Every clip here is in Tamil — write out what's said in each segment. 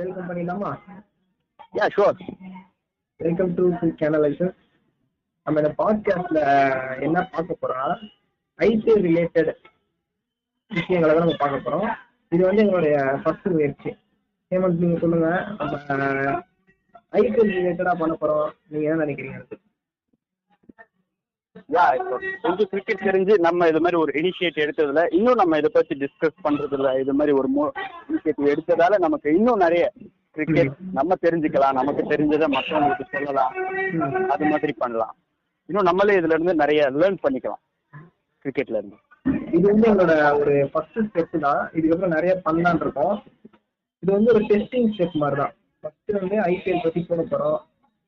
வெல்கம் பண்ணிடலாமா? Yeah sure welcome to Channelizer நம்ம இந்த பாட்காஸ்ட்ல என்ன பார்க்க போறோம்னா ஐபிஎல் ரிலேட்டட் விஷயங்களை தான் நம்ம பார்க்க போறோம். இது வந்து எங்களுடைய ஃபர்ஸ்ட் முயற்சி. ஹேமந்த் நீங்க சொல்லுங்க. நம்ம ஐபிஎல் ரிலேட்டடா பண்ண போறோம். நீங்க என்ன நினைக்கிறீங்க அதுக்கு? யா இப்போ கொஞ்சம் கிரிக்கெட் தெரிஞ்சு நம்ம இது மாதிரி ஒரு இனிஷியேட் எடுத்ததுல இன்னும் நம்ம இதை பத்தி டிஸ்கஸ் பண்றதுல இது மாதிரி ஒரு இனிஷியேட்டிவ் எடுத்ததால நமக்கு இன்னும் நிறைய கிரிக்கெட் நம்ம தெரிஞ்சுக்கலாம். நமக்கு தெரிஞ்சதை மற்றவங்களுக்கு சொல்லலாம். அது மாதிரி பண்ணலாம். இன்னும் நம்மளே இதுல இருந்து நிறைய லேர்ன் பண்ணிக்கலாம் கிரிக்கெட்ல இருந்து. இது வந்து எங்களோட ஒரு ஃபர்ஸ்ட் ஸ்டெப் தான். இதுக்கப்புறம் நிறைய பண்ணலான் இருக்கோம். இது வந்து ஒரு டெஸ்டிங் ஸ்டெப் மாதிரி தான் ஃபர்ஸ்ட் வந்து ஐபிஎல் பத்தி போட போறோம்.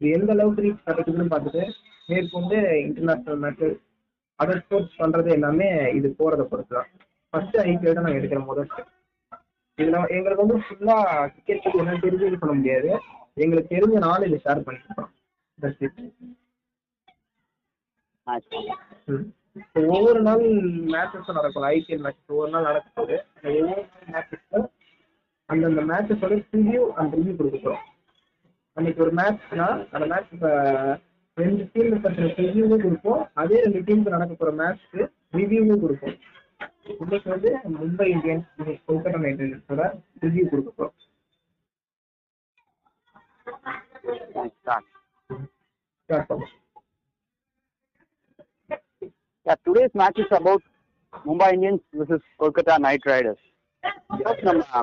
இது எந்த அளவுக்கு ரீச் கிடைக்குதுன்னு பார்த்துட்டு மேற்கொண்டு இன்டர்நேஷனல் மேட்சஸ் அதர் ஸ்போர்ட்ஸ் பண்றது எல்லாமே இது போறதை பொறுத்து தான் ஃபர்ஸ்ட் ஐபிஎல் தான் நாங்கள் எடுக்கிற முதல் ஸ்டெப் இதுல எங்களுக்கு வந்து ஃபுல்லா கிரிக்கெட் பத்தி என்ன தெரிஞ்சு இது பண்ண முடியாது. எங்களுக்கு தெரிஞ்ச நாலேஜ் ஷேர் பண்ணிக்கிறோம் இப்போ ஒவ்வொரு நாள் மேட்சஸ் நடக்கும். ஐபிஎல் மேட்ச் ஒவ்வொரு நாள் நடக்கும்போது அந்த ஒவ்வொரு நாள் அந்தந்த மேட்சஸோட ரிவ்யூ அந்த ரிவ்யூ கொடுக்க அன்னைக்கு ஒரு மேட்ச்னா அந்த மேட்ச் இப்போ ரெண்டு டீம் பற்றின ரிவ்யூவும் கொடுப்போம். அதே ரெண்டு டீமுக்கு நடக்க போகிற மேட்ச்க்கு ரிவ்யூவும் கொடுப்போம். இன்னைக்கு வந்து மும்பை இந்தியன்ஸ் கொல்கத்தா நைட் ரைடர்ஸோட ரிவ்யூ கொடுக்க பண்ணுவோம் Yeah, today's match is about Mumbai Indians versus Kolkata Knight Riders. First நம்ம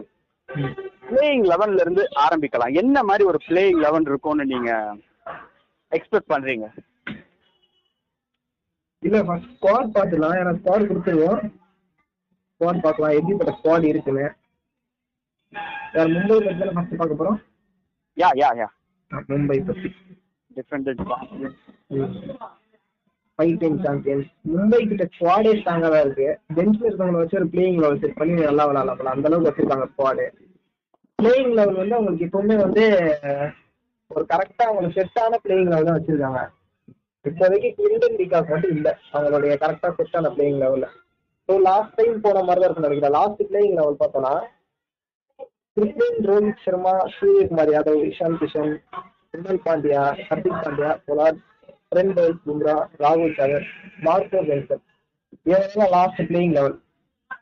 பிளேயிங் லெவன்ல இருந்து ஆரம்பிக்கலாம். என்ன மாதிரி ஒரு பிளேயிங் லெவன் இருக்கும்னு நீங்க எக்ஸ்பெக்ட் பண்றீங்க. இல்ல ஃபர்ஸ்ட் ஸ்குவாட் பார்த்துலாம் ஏன்னா ஸ்குவாட் கொடுத்துருவோம். ஸ்குவாட் பார்க்கலாம். எப்படிப்பட்ட ஸ்குவாட் இருக்குன்னு. வேற மும்பை பத்தி தானே ஃபர்ஸ்ட் பார்க்க போறோம். யா யா யா. மும்பை பத்தி. Defending five time champions Mumbai கிட்ட ஸ்குவாடே ஸ்ட்ராங்கா தான் இருக்கு. பெஞ்ச்ல இருக்கவங்கள வச்சு ஒரு பிளேயிங் லெவல் செட் பண்ணி நல்லா விளாடலாம் அந்த அளவுக்கு வச்சிருக்காங்க ஸ்குவாடு பிளேயிங் லெவல் வந்து அவங்களுக்கு எப்பவுமே வந்து ஒரு கரெக்டா அவங்களுக்கு செட்டான பிளேயிங் லெவல் தான் வச்சிருக்காங்க. இப்போதைக்கு கிளிண்டன் டிகாக் மட்டும் இல்ல. அவங்களுடைய கரெக்டா செட்டான பிளேயிங் லெவல்ல ஸோ லாஸ்ட் டைம் போன மாதிரி தான் இருக்கும் நினைக்கிறேன். லாஸ்ட் பிளேயிங் லெவல் பார்த்தோம்னா Christian Rohit Sharma Suryakumar Yadav Ishan Kishan Sunil Pandya Hardik Pandya Pollard Trent Boult Bumrah ராகுல் சாகர் மார்க்கோ பென்சன் இவங்க லாஸ்ட் பிளேயிங் லெவல்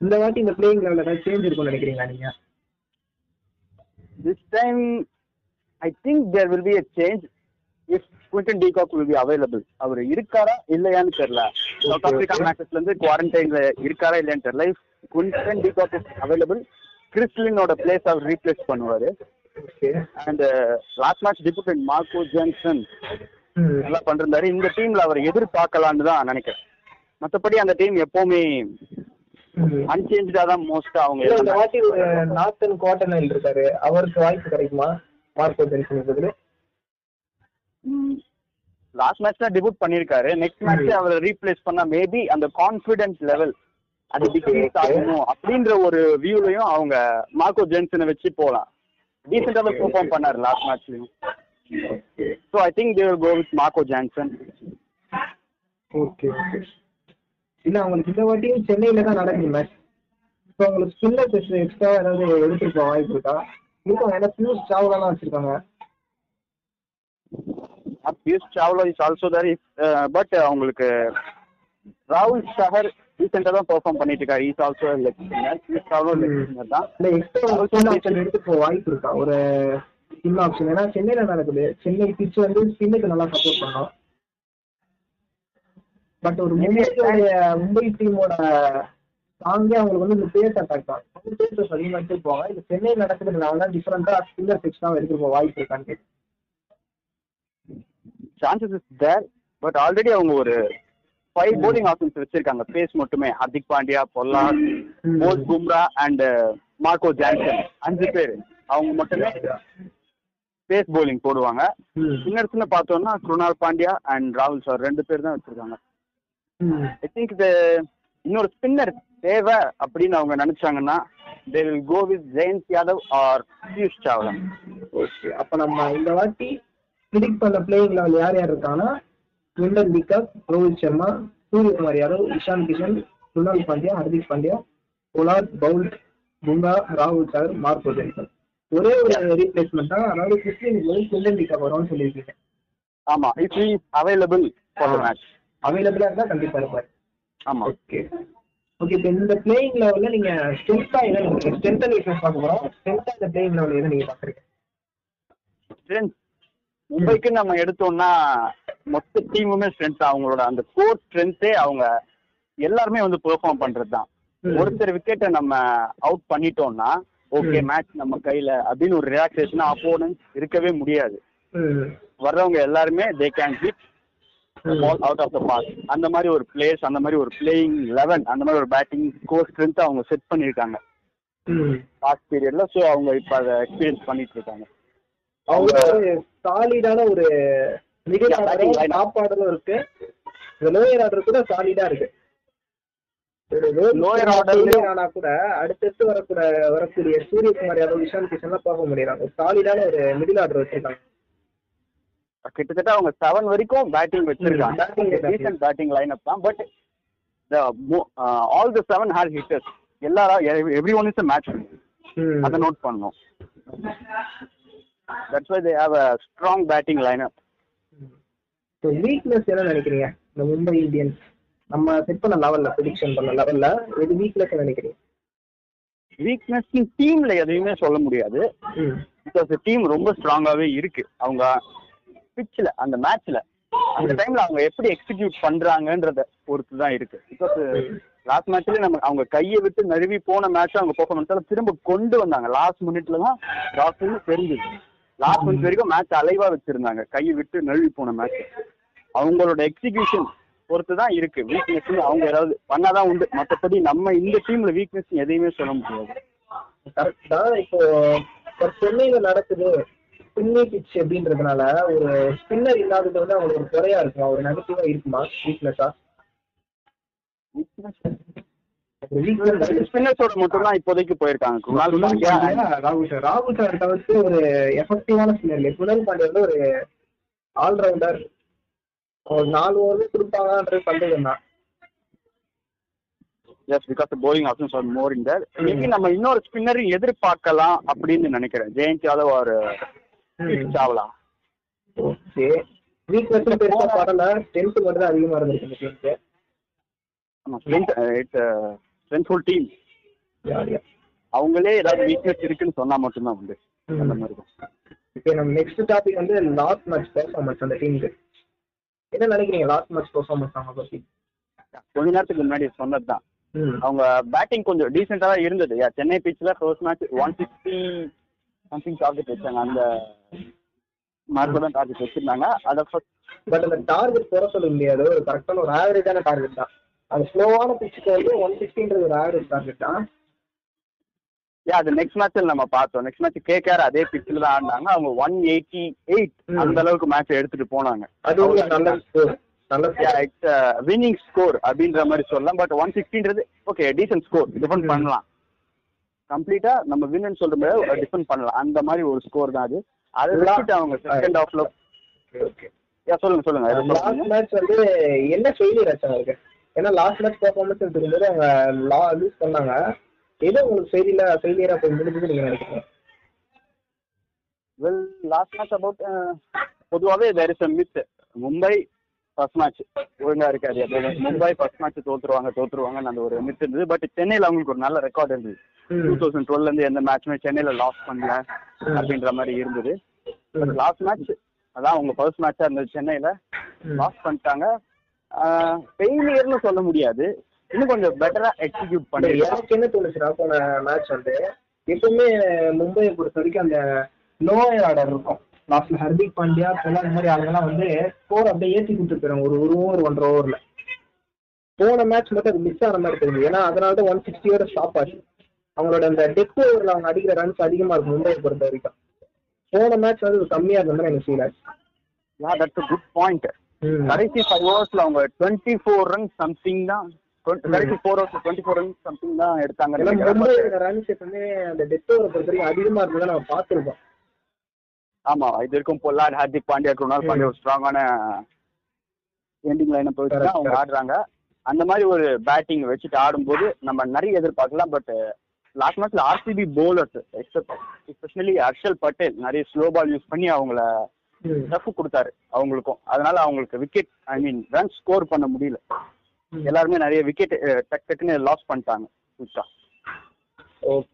இந்த வாட்டி இந்த பிளேயிங் லெவல் ஏதாவது சேஞ்ச் இருக்கும்னு நினைக்கிறீங்களா நீங்க? This time I think there will be a change if Quinton de Kock will be available அவர் இருக்காரா இல்லையான்னு தெரியல. சவுத் ஆப்பிரிக்கா மேட்சஸ்ல இருந்து குவாரண்டைன்ல இருக்காரா இல்லையான்னு தெரியல. If Quinton de Kock is available கிறிஸ்லினோட place அவர் ரீப்ளேஸ் பண்ணுவாரு. And last match debuted Marco Jansen நல்லா பண்ணிருந்தாரு. இந்த டீம்ல அவர் எதிர்பார்க்கலான்னு தான் நினைக்கிறேன். மத்தபடி அந்த டீம் எப்பவுமே அன்சேஞ்சா தான் மோஸ்டா அவங்க இந்த வாட்டி ஒரு நார்த்தன் குவார்டர்னல் இருக்காரு. அவருக்கு வாய்ப்பு கிடைக்குமா? மார்க்கோ லாஸ்ட் மேட்ச் தான் டிபுட் பண்ணிருக்காரு நெக்ஸ்ட் மேட்ச் அவரை ரீப்ளேஸ் பண்ணா மேபி அந்த கான்ஃபிடன்ஸ் லெவல் அது டிக்ரீஸ் ஆகணும் அப்படின்ற ஒரு வியூலயும் அவங்க மார்க்கோ ஜென்சனை வச்சு போலாம். டீசெண்டாக பெர்ஃபார்ம் பண்ணாரு last மேட்ச்லயும் so I think they'll go with Marco Jansen okay okay இல்ல அவங்களுக்கு இந்த வாட்டியும் சென்னையில தான் நடக்குது மேட்ச் இப்போ அவங்களுக்கு ஸ்பின்னர் எக்ஸ்ட்ரா ஏதாவது எடுத்துட்டு போக வாய்ப்பு இருக்கா? ஏன்னா பியூஸ் சாவ்லாம் வச்சிருக்காங்க. Piyush Chawla is also there but அவங்களுக்கு ராகுல் ஷஹர் ரீசெண்டாக தான் பெர்ஃபார்ம் பண்ணிட்டு இருக்காரு. Is also leg spinner Piyush Chawla leg spinner தான். இல்ல எக்ஸ்ட்ரா ஒரு ஆப்ஷன் போக வாய்ப்பு இருக்கா? ஒரு ஸ்பின் ஆப்ஷன் ஏன்னா சென்னையில நடக்குது. சென்னை பிச் வந்து ஸ்பின்னுக்கு நல்லா சப்போர்ட் பண்ணோம். பட் ஒரு மும்பை டீமோட ஸ்ட்ராங்கே அவங்களுக்கு வந்து இந்த பேஸ் அட்டாக் தான். பேசஸ் அதிகமாக எடுத்துட்டு போவாங்க இது சென்னை நடக்குதுனால தான் டிஃப்ரெண்டா ஸ்பின்னர் எக்ஸ்ட்ரா எடுத்துட்டு போக வாய்ப்பு இருக்கான்னு. Chances is there but already அவங்க ஒரு ஃபைவ் போலிங் ஆப்ஷன்ஸ் வச்சிருக்காங்க. பேஸ் மட்டுமே. ஹர்திக் பாண்டியா பொல்லார் ம். போஸ் பும்ரா அண்ட் மார்க்கோ ஜான்சன் அஞ்சு பேர். அவங்க மட்டுமே பேஸ் bowling போடுவாங்க. ஸ்பின்னர்ஸ்னு பார்த்தோம்னா குருணால் பாண்டியா அண்ட் ராகுல் சார் ரெண்டு பேர் தான் வச்சிருக்காங்க. ஐ திங்க் இன்னொரு ஸ்பின்னர் தேவை அப்படின்னு அவங்க நினைச்சாங்கன்னா they will go with Jayant Yadav or Piyush Chawla okay அப்ப நம்ம இந்த வாட்டி ப்ரிடிக்ட் பண்ண பிளேயிங் லெவல் யார் யார் இருக்காங்கன்னா விண்டன் விக்கப் ரோஹித் சர்மா சூரியகுமார் யாதவ் இஷான் கிஷன் குணால் பாண்டியா ஹர்திக் பாண்டியா பொலார்ட் பவுல்ட் புங்கா ராகுல் சாகர் மார்க்கோ ஜென்சன். ஒரே ஒரு ரீப்ளேஸ்மெண்ட் தான் அதாவது கிறிஸ்டியனுக்கு வந்து சில்ட்ரன் வீக்கா வரும்னு சொல்லியிருக்கீங்க. ஆமா இட்ஸ் இஸ் அவைலபிள் அவைலபிளா இருந்தா கண்டிப்பா இருப்பாரு. ஆமா. ஓகே ஓகே இப்போ இந்த பிளேயிங் லெவல்ல நீங்க ஸ்ட்ரென்த்தா எதை நீங்க ஸ்ட்ரென்த் அண்ட் வீக்னஸ் பார்க்க போறோம். ஸ்ட்ரென்த்தா இந்த பிளேயிங் லெவல் எதை நீங்க பாக்குறீங்க ஸ்ட்ரென்த் மும்பைக்கு நம்ம எடுத்தோம்னா மொத்த டீமுமே ஸ்ட்ரென்த் அவங்களோட அந்த கோர் ஸ்ட்ரென்த்தே அவங்க எல்லாருமே வந்து பெர்ஃபார்ம் பண்றது தான். ஒருத்தர் விக்கெட்டை நம்ம அவுட் பண்ணிட்டோம்னா ஓகே. மேட்ச் நம்ம கையில அப்படின்னு ஒரு ரிலாக்ஸேஷன் அப்போனன்ஸ் இருக்கவே முடியாது. வர்றவங்க எல்லாருமே தே கேன் ம். Ball out of the park அந்த மாதிரி ஒரு பிளேயர்ஸ் அந்த மாதிரி ஒரு பிளேயிங் லெவன் அந்த மாதிரி ஒரு பேட்டிங் கோர் ஸ்ட்ரென்த் அவங்க செட் பண்ணியிருக்காங்க. ம். லாஸ்ட் பீரியட்ல ஸோ அவங்க இப்போ அதை எக்ஸ்பீரியன்ஸ் பண்ணிட்டு இருக்காங்க அவங்க ஒரு சாலிடான ஒரு ஆர்டரும் இருக்கு. லோயர் ஆர்டர் கூட சாலிடா இருக்கு. லோயர் லயும் ஆனா கூட அடுத்தடுத்து வரக்கூட வரக்கூடிய சூரியகுமார் யாதவ் விஷால் கிஷன்லாம் பார்க்க முடியறாங்க ஒரு சாலிடான ஒரு மிடில் ஆர்டர் வச்சிருக்காங்க. கிட்டத்தட்ட அவங்க செவன் வரைக்கும் பேட்டிங் வச்சிருக்காங்க. பேட்டிங் லைன் அப் தான். But all the seven hard hitters எல்லாரும் எவ்ரி ஒன் இஸ் மேட்ச். அதை நோட் பண்ணணும். That's why they have a strong batting line up இப்போ வீக்னஸ் என்ன நினைக்கிறீங்க? இந்த மும்பை இந்தியன்ஸ் நம்ம செட் பண்ண லெவல்ல ப்ரிடிக்ஷன் பண்ண லெவல்ல எது வீக்னஸ் நினைக்கிறீங்க? வீக்னஸ் டீம்ல எதையுமே சொல்ல முடியாது. பிகாஸ் டீம் ரொம்ப ஸ்ட்ராங்காவே இருக்கு. அவங்க பிச்சில் அந்த மேட்ச்ல அந்த டைம்ல அவங்க எப்படி எக்ஸிக்யூட் பண்றாங்கன்றத பொறுத்து தான் இருக்கு பிகாஸ் லாஸ்ட் மேட்ச்ல நம்ம அவங்க கையை விட்டு நழுவி போன மேட்ச் அவங்க பெர்ஃபார்மன்ஸ் திரும்ப கொண்டு வந்தாங்க. லாஸ்ட் மினிட்ல தான் லாஸ்ட் தெரிஞ்சது. லாஸ்ட் மினிட் வரைக்கும் மேட்ச் அலைவா வச்சிருந்தாங்க. கையை விட்டு நழுவி போன மேட்ச் அவங்களோட எக்ஸிகியூஷன் பொறுத்து தான் இருக்கு வீக்னஸ் அவங்க ஏதாவது பண்ணாதான் உண்டு. மற்றபடி நம்ம இந்த டீம்ல வீக்னஸ் எதையுமே சொல்ல முடியாது. கரெக்ட் இப்போ சென்னையில நடக்குது. ஸ்பின்னி பிச் அப்படின்றதுனால ஒரு ஸ்பின்னர் இல்லாதது வந்து அவங்களுக்கு ஒரு குறையா இருக்குமா. ஒரு நெகட்டிவா இருக்குமா? வீக்னஸா ஸ்பின்னர்ஸோட மட்டும் தான் இப்போதைக்கு போயிருக்காங்க. ராகுல் சார். ராகுல் சார் தவிர்த்து ஒரு எஃபெக்டிவான ஸ்பின்னர் குணால் பாண்டியா வந்து ஒரு ஆல்ரவுண்டர் ஒரு நாலு ஓவர் கொடுப்பாங்கன்றது சந்தேகம் தான். Yes because bowling options are more in there maybe நம்ம இன்னொரு ஸ்பின்னர் எதிர்பார்க்கலாம் அப்படின்னு நினைக்கிறேன். ஜெயந்த் யாதவ் ஒரு சாவலா ஓகே. வீக்னஸ் பெருசா படல ஸ்ட்ரென்த் மட்டும் தான் அதிகமா இருந்திருக்கு இந்த டீமுக்கு ஆமா ஸ்ட்ரென்த் இட்ஸ் ஸ்ட்ரென்த்ஃபுல் டீம் அவங்களே ஏதாவது வீக்னஸ் இருக்குன்னு சொன்னா மட்டும்தான் உண்டு. அந்த மாதிரி தான். இப்போ நம்ம நெக்ஸ்ட் டாபிக் வந்து லாஸ்ட் மேட்ச் பெர்ஃபார்மன்ஸ் அந்த டீமுக்கு என்ன நினைக்கிறீங்க லாஸ்ட் மேட்ச் பெர்ஃபார்மன்ஸ் அவங்க பத்தி? கொஞ்ச நேரத்துக்கு முன்னாடி சொன்னது தான் அவங்க பேட்டிங் கொஞ்சம் டீசெண்டாக தான் இருந்தது. சென்னை பிச்சில் first match one sixty something target வச்சாங்க. அந்த மார்க்கு தான் டார்கெட் வச்சிருந்தாங்க. அதை பட் அந்த டார்கெட் குறை சொல்ல முடியாது. ஒரு கரெக்டான ஒரு ஆவரேஜான டார்கெட் தான். அது ஸ்லோவான பிச்சுக்கு வந்து ஒன் சிக்ஸ்டின்றது ஒரு ஆவரேஜ் டார்கெட் தான். ஏ அது நெக்ஸ்ட் மேட்ச்ல நம்ம பார்த்தோம். நெக்ஸ்ட் மேட்ச் கேகேஆர் அதே பிச்சில் தான் ஆடினாங்க. அவங்க ஒன் எயிட்டி எயிட். அந்த அளவுக்கு மேட்ச் எடுத்துட்டு போனாங்க. அது நல்ல ஸ்கோர் வின்னிங் ஸ்கோர் அப்படின்ற மாதிரி சொல்லலாம். பட் ஒன் சிக்ஸ்டின்றது ஓகே டீசென்ட் ஸ்கோர் டிஃபெண்ட். பண்ணலாம். கம்ப்ளீட்டா நம்ம வின்னு சொல்ற மாதிரி டிஃபெண்ட் பண்ணலாம். அந்த மாதிரி ஒரு ஸ்கோர் தான் அது. அதை அவங்க செகண்ட் ஹாஃப்ல ஓகே சொல்லுங்க சொல்லுங்க எது லாஸ்ட்? மேட்ச் வந்து என்ன ஃபெயிலியர் ஆச்சு அவருக்கு ஏன்னா லாஸ்ட் மேட்ச் பெர்ஃபார்மன்ஸ் இருக்கும்போது அவங்க லா லூஸ் பண்ணாங்க. எது உங்களுக்கு ஃபெயிலியர் ஃபெயிலியரா போய் முடிஞ்சது நீங்க நினைக்கிறீங்க? வெல் லாஸ்ட் மேட்ச் அபவுட் பொதுவாகவே there is a myth Mumbai first match ஒழுங்கா இருக்காது. எப்பவுமே மும்பை ஃபர்ஸ்ட் மேட்ச் தோத்துருவாங்க தோத்துருவாங்கன்னு அந்த ஒரு மித் இருந்தது. பட் சென்னையில் அவங்களுக்கு ஒரு நல்ல ரெக்கார்ட் இருந்தது. டூ தௌசண்ட் டுவெல்ல இருந்து எந்த மேட்ச்மே சென்னையில லாஸ் பண்ணல. அப்படின்ற மாதிரி இருந்தது. லாஸ்ட் மேட்ச் அதான் அவங்க ஃபர்ஸ்ட் மேட்சா இருந்தது சென்னையில. லாஸ் பண்ணிட்டாங்க. ஃபெயிலியர்னு சொல்ல முடியாது. இன்னும் கொஞ்சம் பெட்டரா எக்ஸிக்யூட் பண்ணி எனக்கு என்ன தோணுச்சுன்னா போன மேட்ச் வந்து எப்பவுமே மும்பையை பொறுத்த வரைக்கும் அந்த லோயர் ஆர்டர் இருக்கும். லாஸ்ட்ல ஹர்திக் பாண்டியா போல அந்த மாதிரி ஆளுங்கெல்லாம் வந்து ஸ்கோர் அப்படியே ஏற்றி கொடுத்துட்டு போயிடும் ஒரு ஒரு ஓவர் ஒன்றரை ஓவர்ல போன மேட்ச் மட்டும் அது மிஸ் ஆன மாதிரி தெரியுது ஏன்னா அதனால தான் ஒன் சிக்ஸ்டியோட ஸ்டாப் ஆச்சு. அவங்களோட அந்த டெத் ஓவரில் அவங்க அடிக்கிற ரன்ஸ் அதிகமா இருக்கும் மும்பையை பொறுத்த வரைக்கும். போன மேட்ச் வந்து கம்மியா இருந்த மாதிரி எனக்கு ஃபீல் ஆச்சு தட்ஸ் குட் பாயிண்ட் கடைசி ஃபைவ் ஓவர்ஸ்ல அவங்க டுவெண்ட்டி ஃபோர் ரன் சம்திங் தான் 20 கடைசி four overs twenty four run something தான் எடுத்தாங்க ரன்ஸ் எப்பவுமே அந்த டெத் ஓவரை பொறுத்த வரைக்கும் அதிகமா இருந்ததை நம்ம பார்த்துருக்கோம். ஆமா இது வரைக்கும் பொல்லாட் ஹார்திக் பாண்டியா குணால் பாண்டியா ஒரு ஸ்ட்ராங்கான எண்டிங் லைனை போயிட்டு அவங்க. ஆடுறாங்க. அந்த மாதிரி ஒரு பேட்டிங் வச்சுட்டு ஆடும்போது நம்ம நிறைய எதிர்பார்க்கலாம் பட் லாஸ்ட் மேட்ச்ல RCB bowlers especially Harshal Patel நிறைய ஸ்லோ பால் யூஸ் பண்ணி அவங்கள. டஃப் கொடுத்தாரு அவங்களுக்கும். அதனால அவங்களுக்கு wicket I mean run score பண்ண முடியல. எல்லாருமே நிறைய விக்கெட் டக் டக்குன்னு லாஸ் பண்ணிட்டாங்க குயிக்கா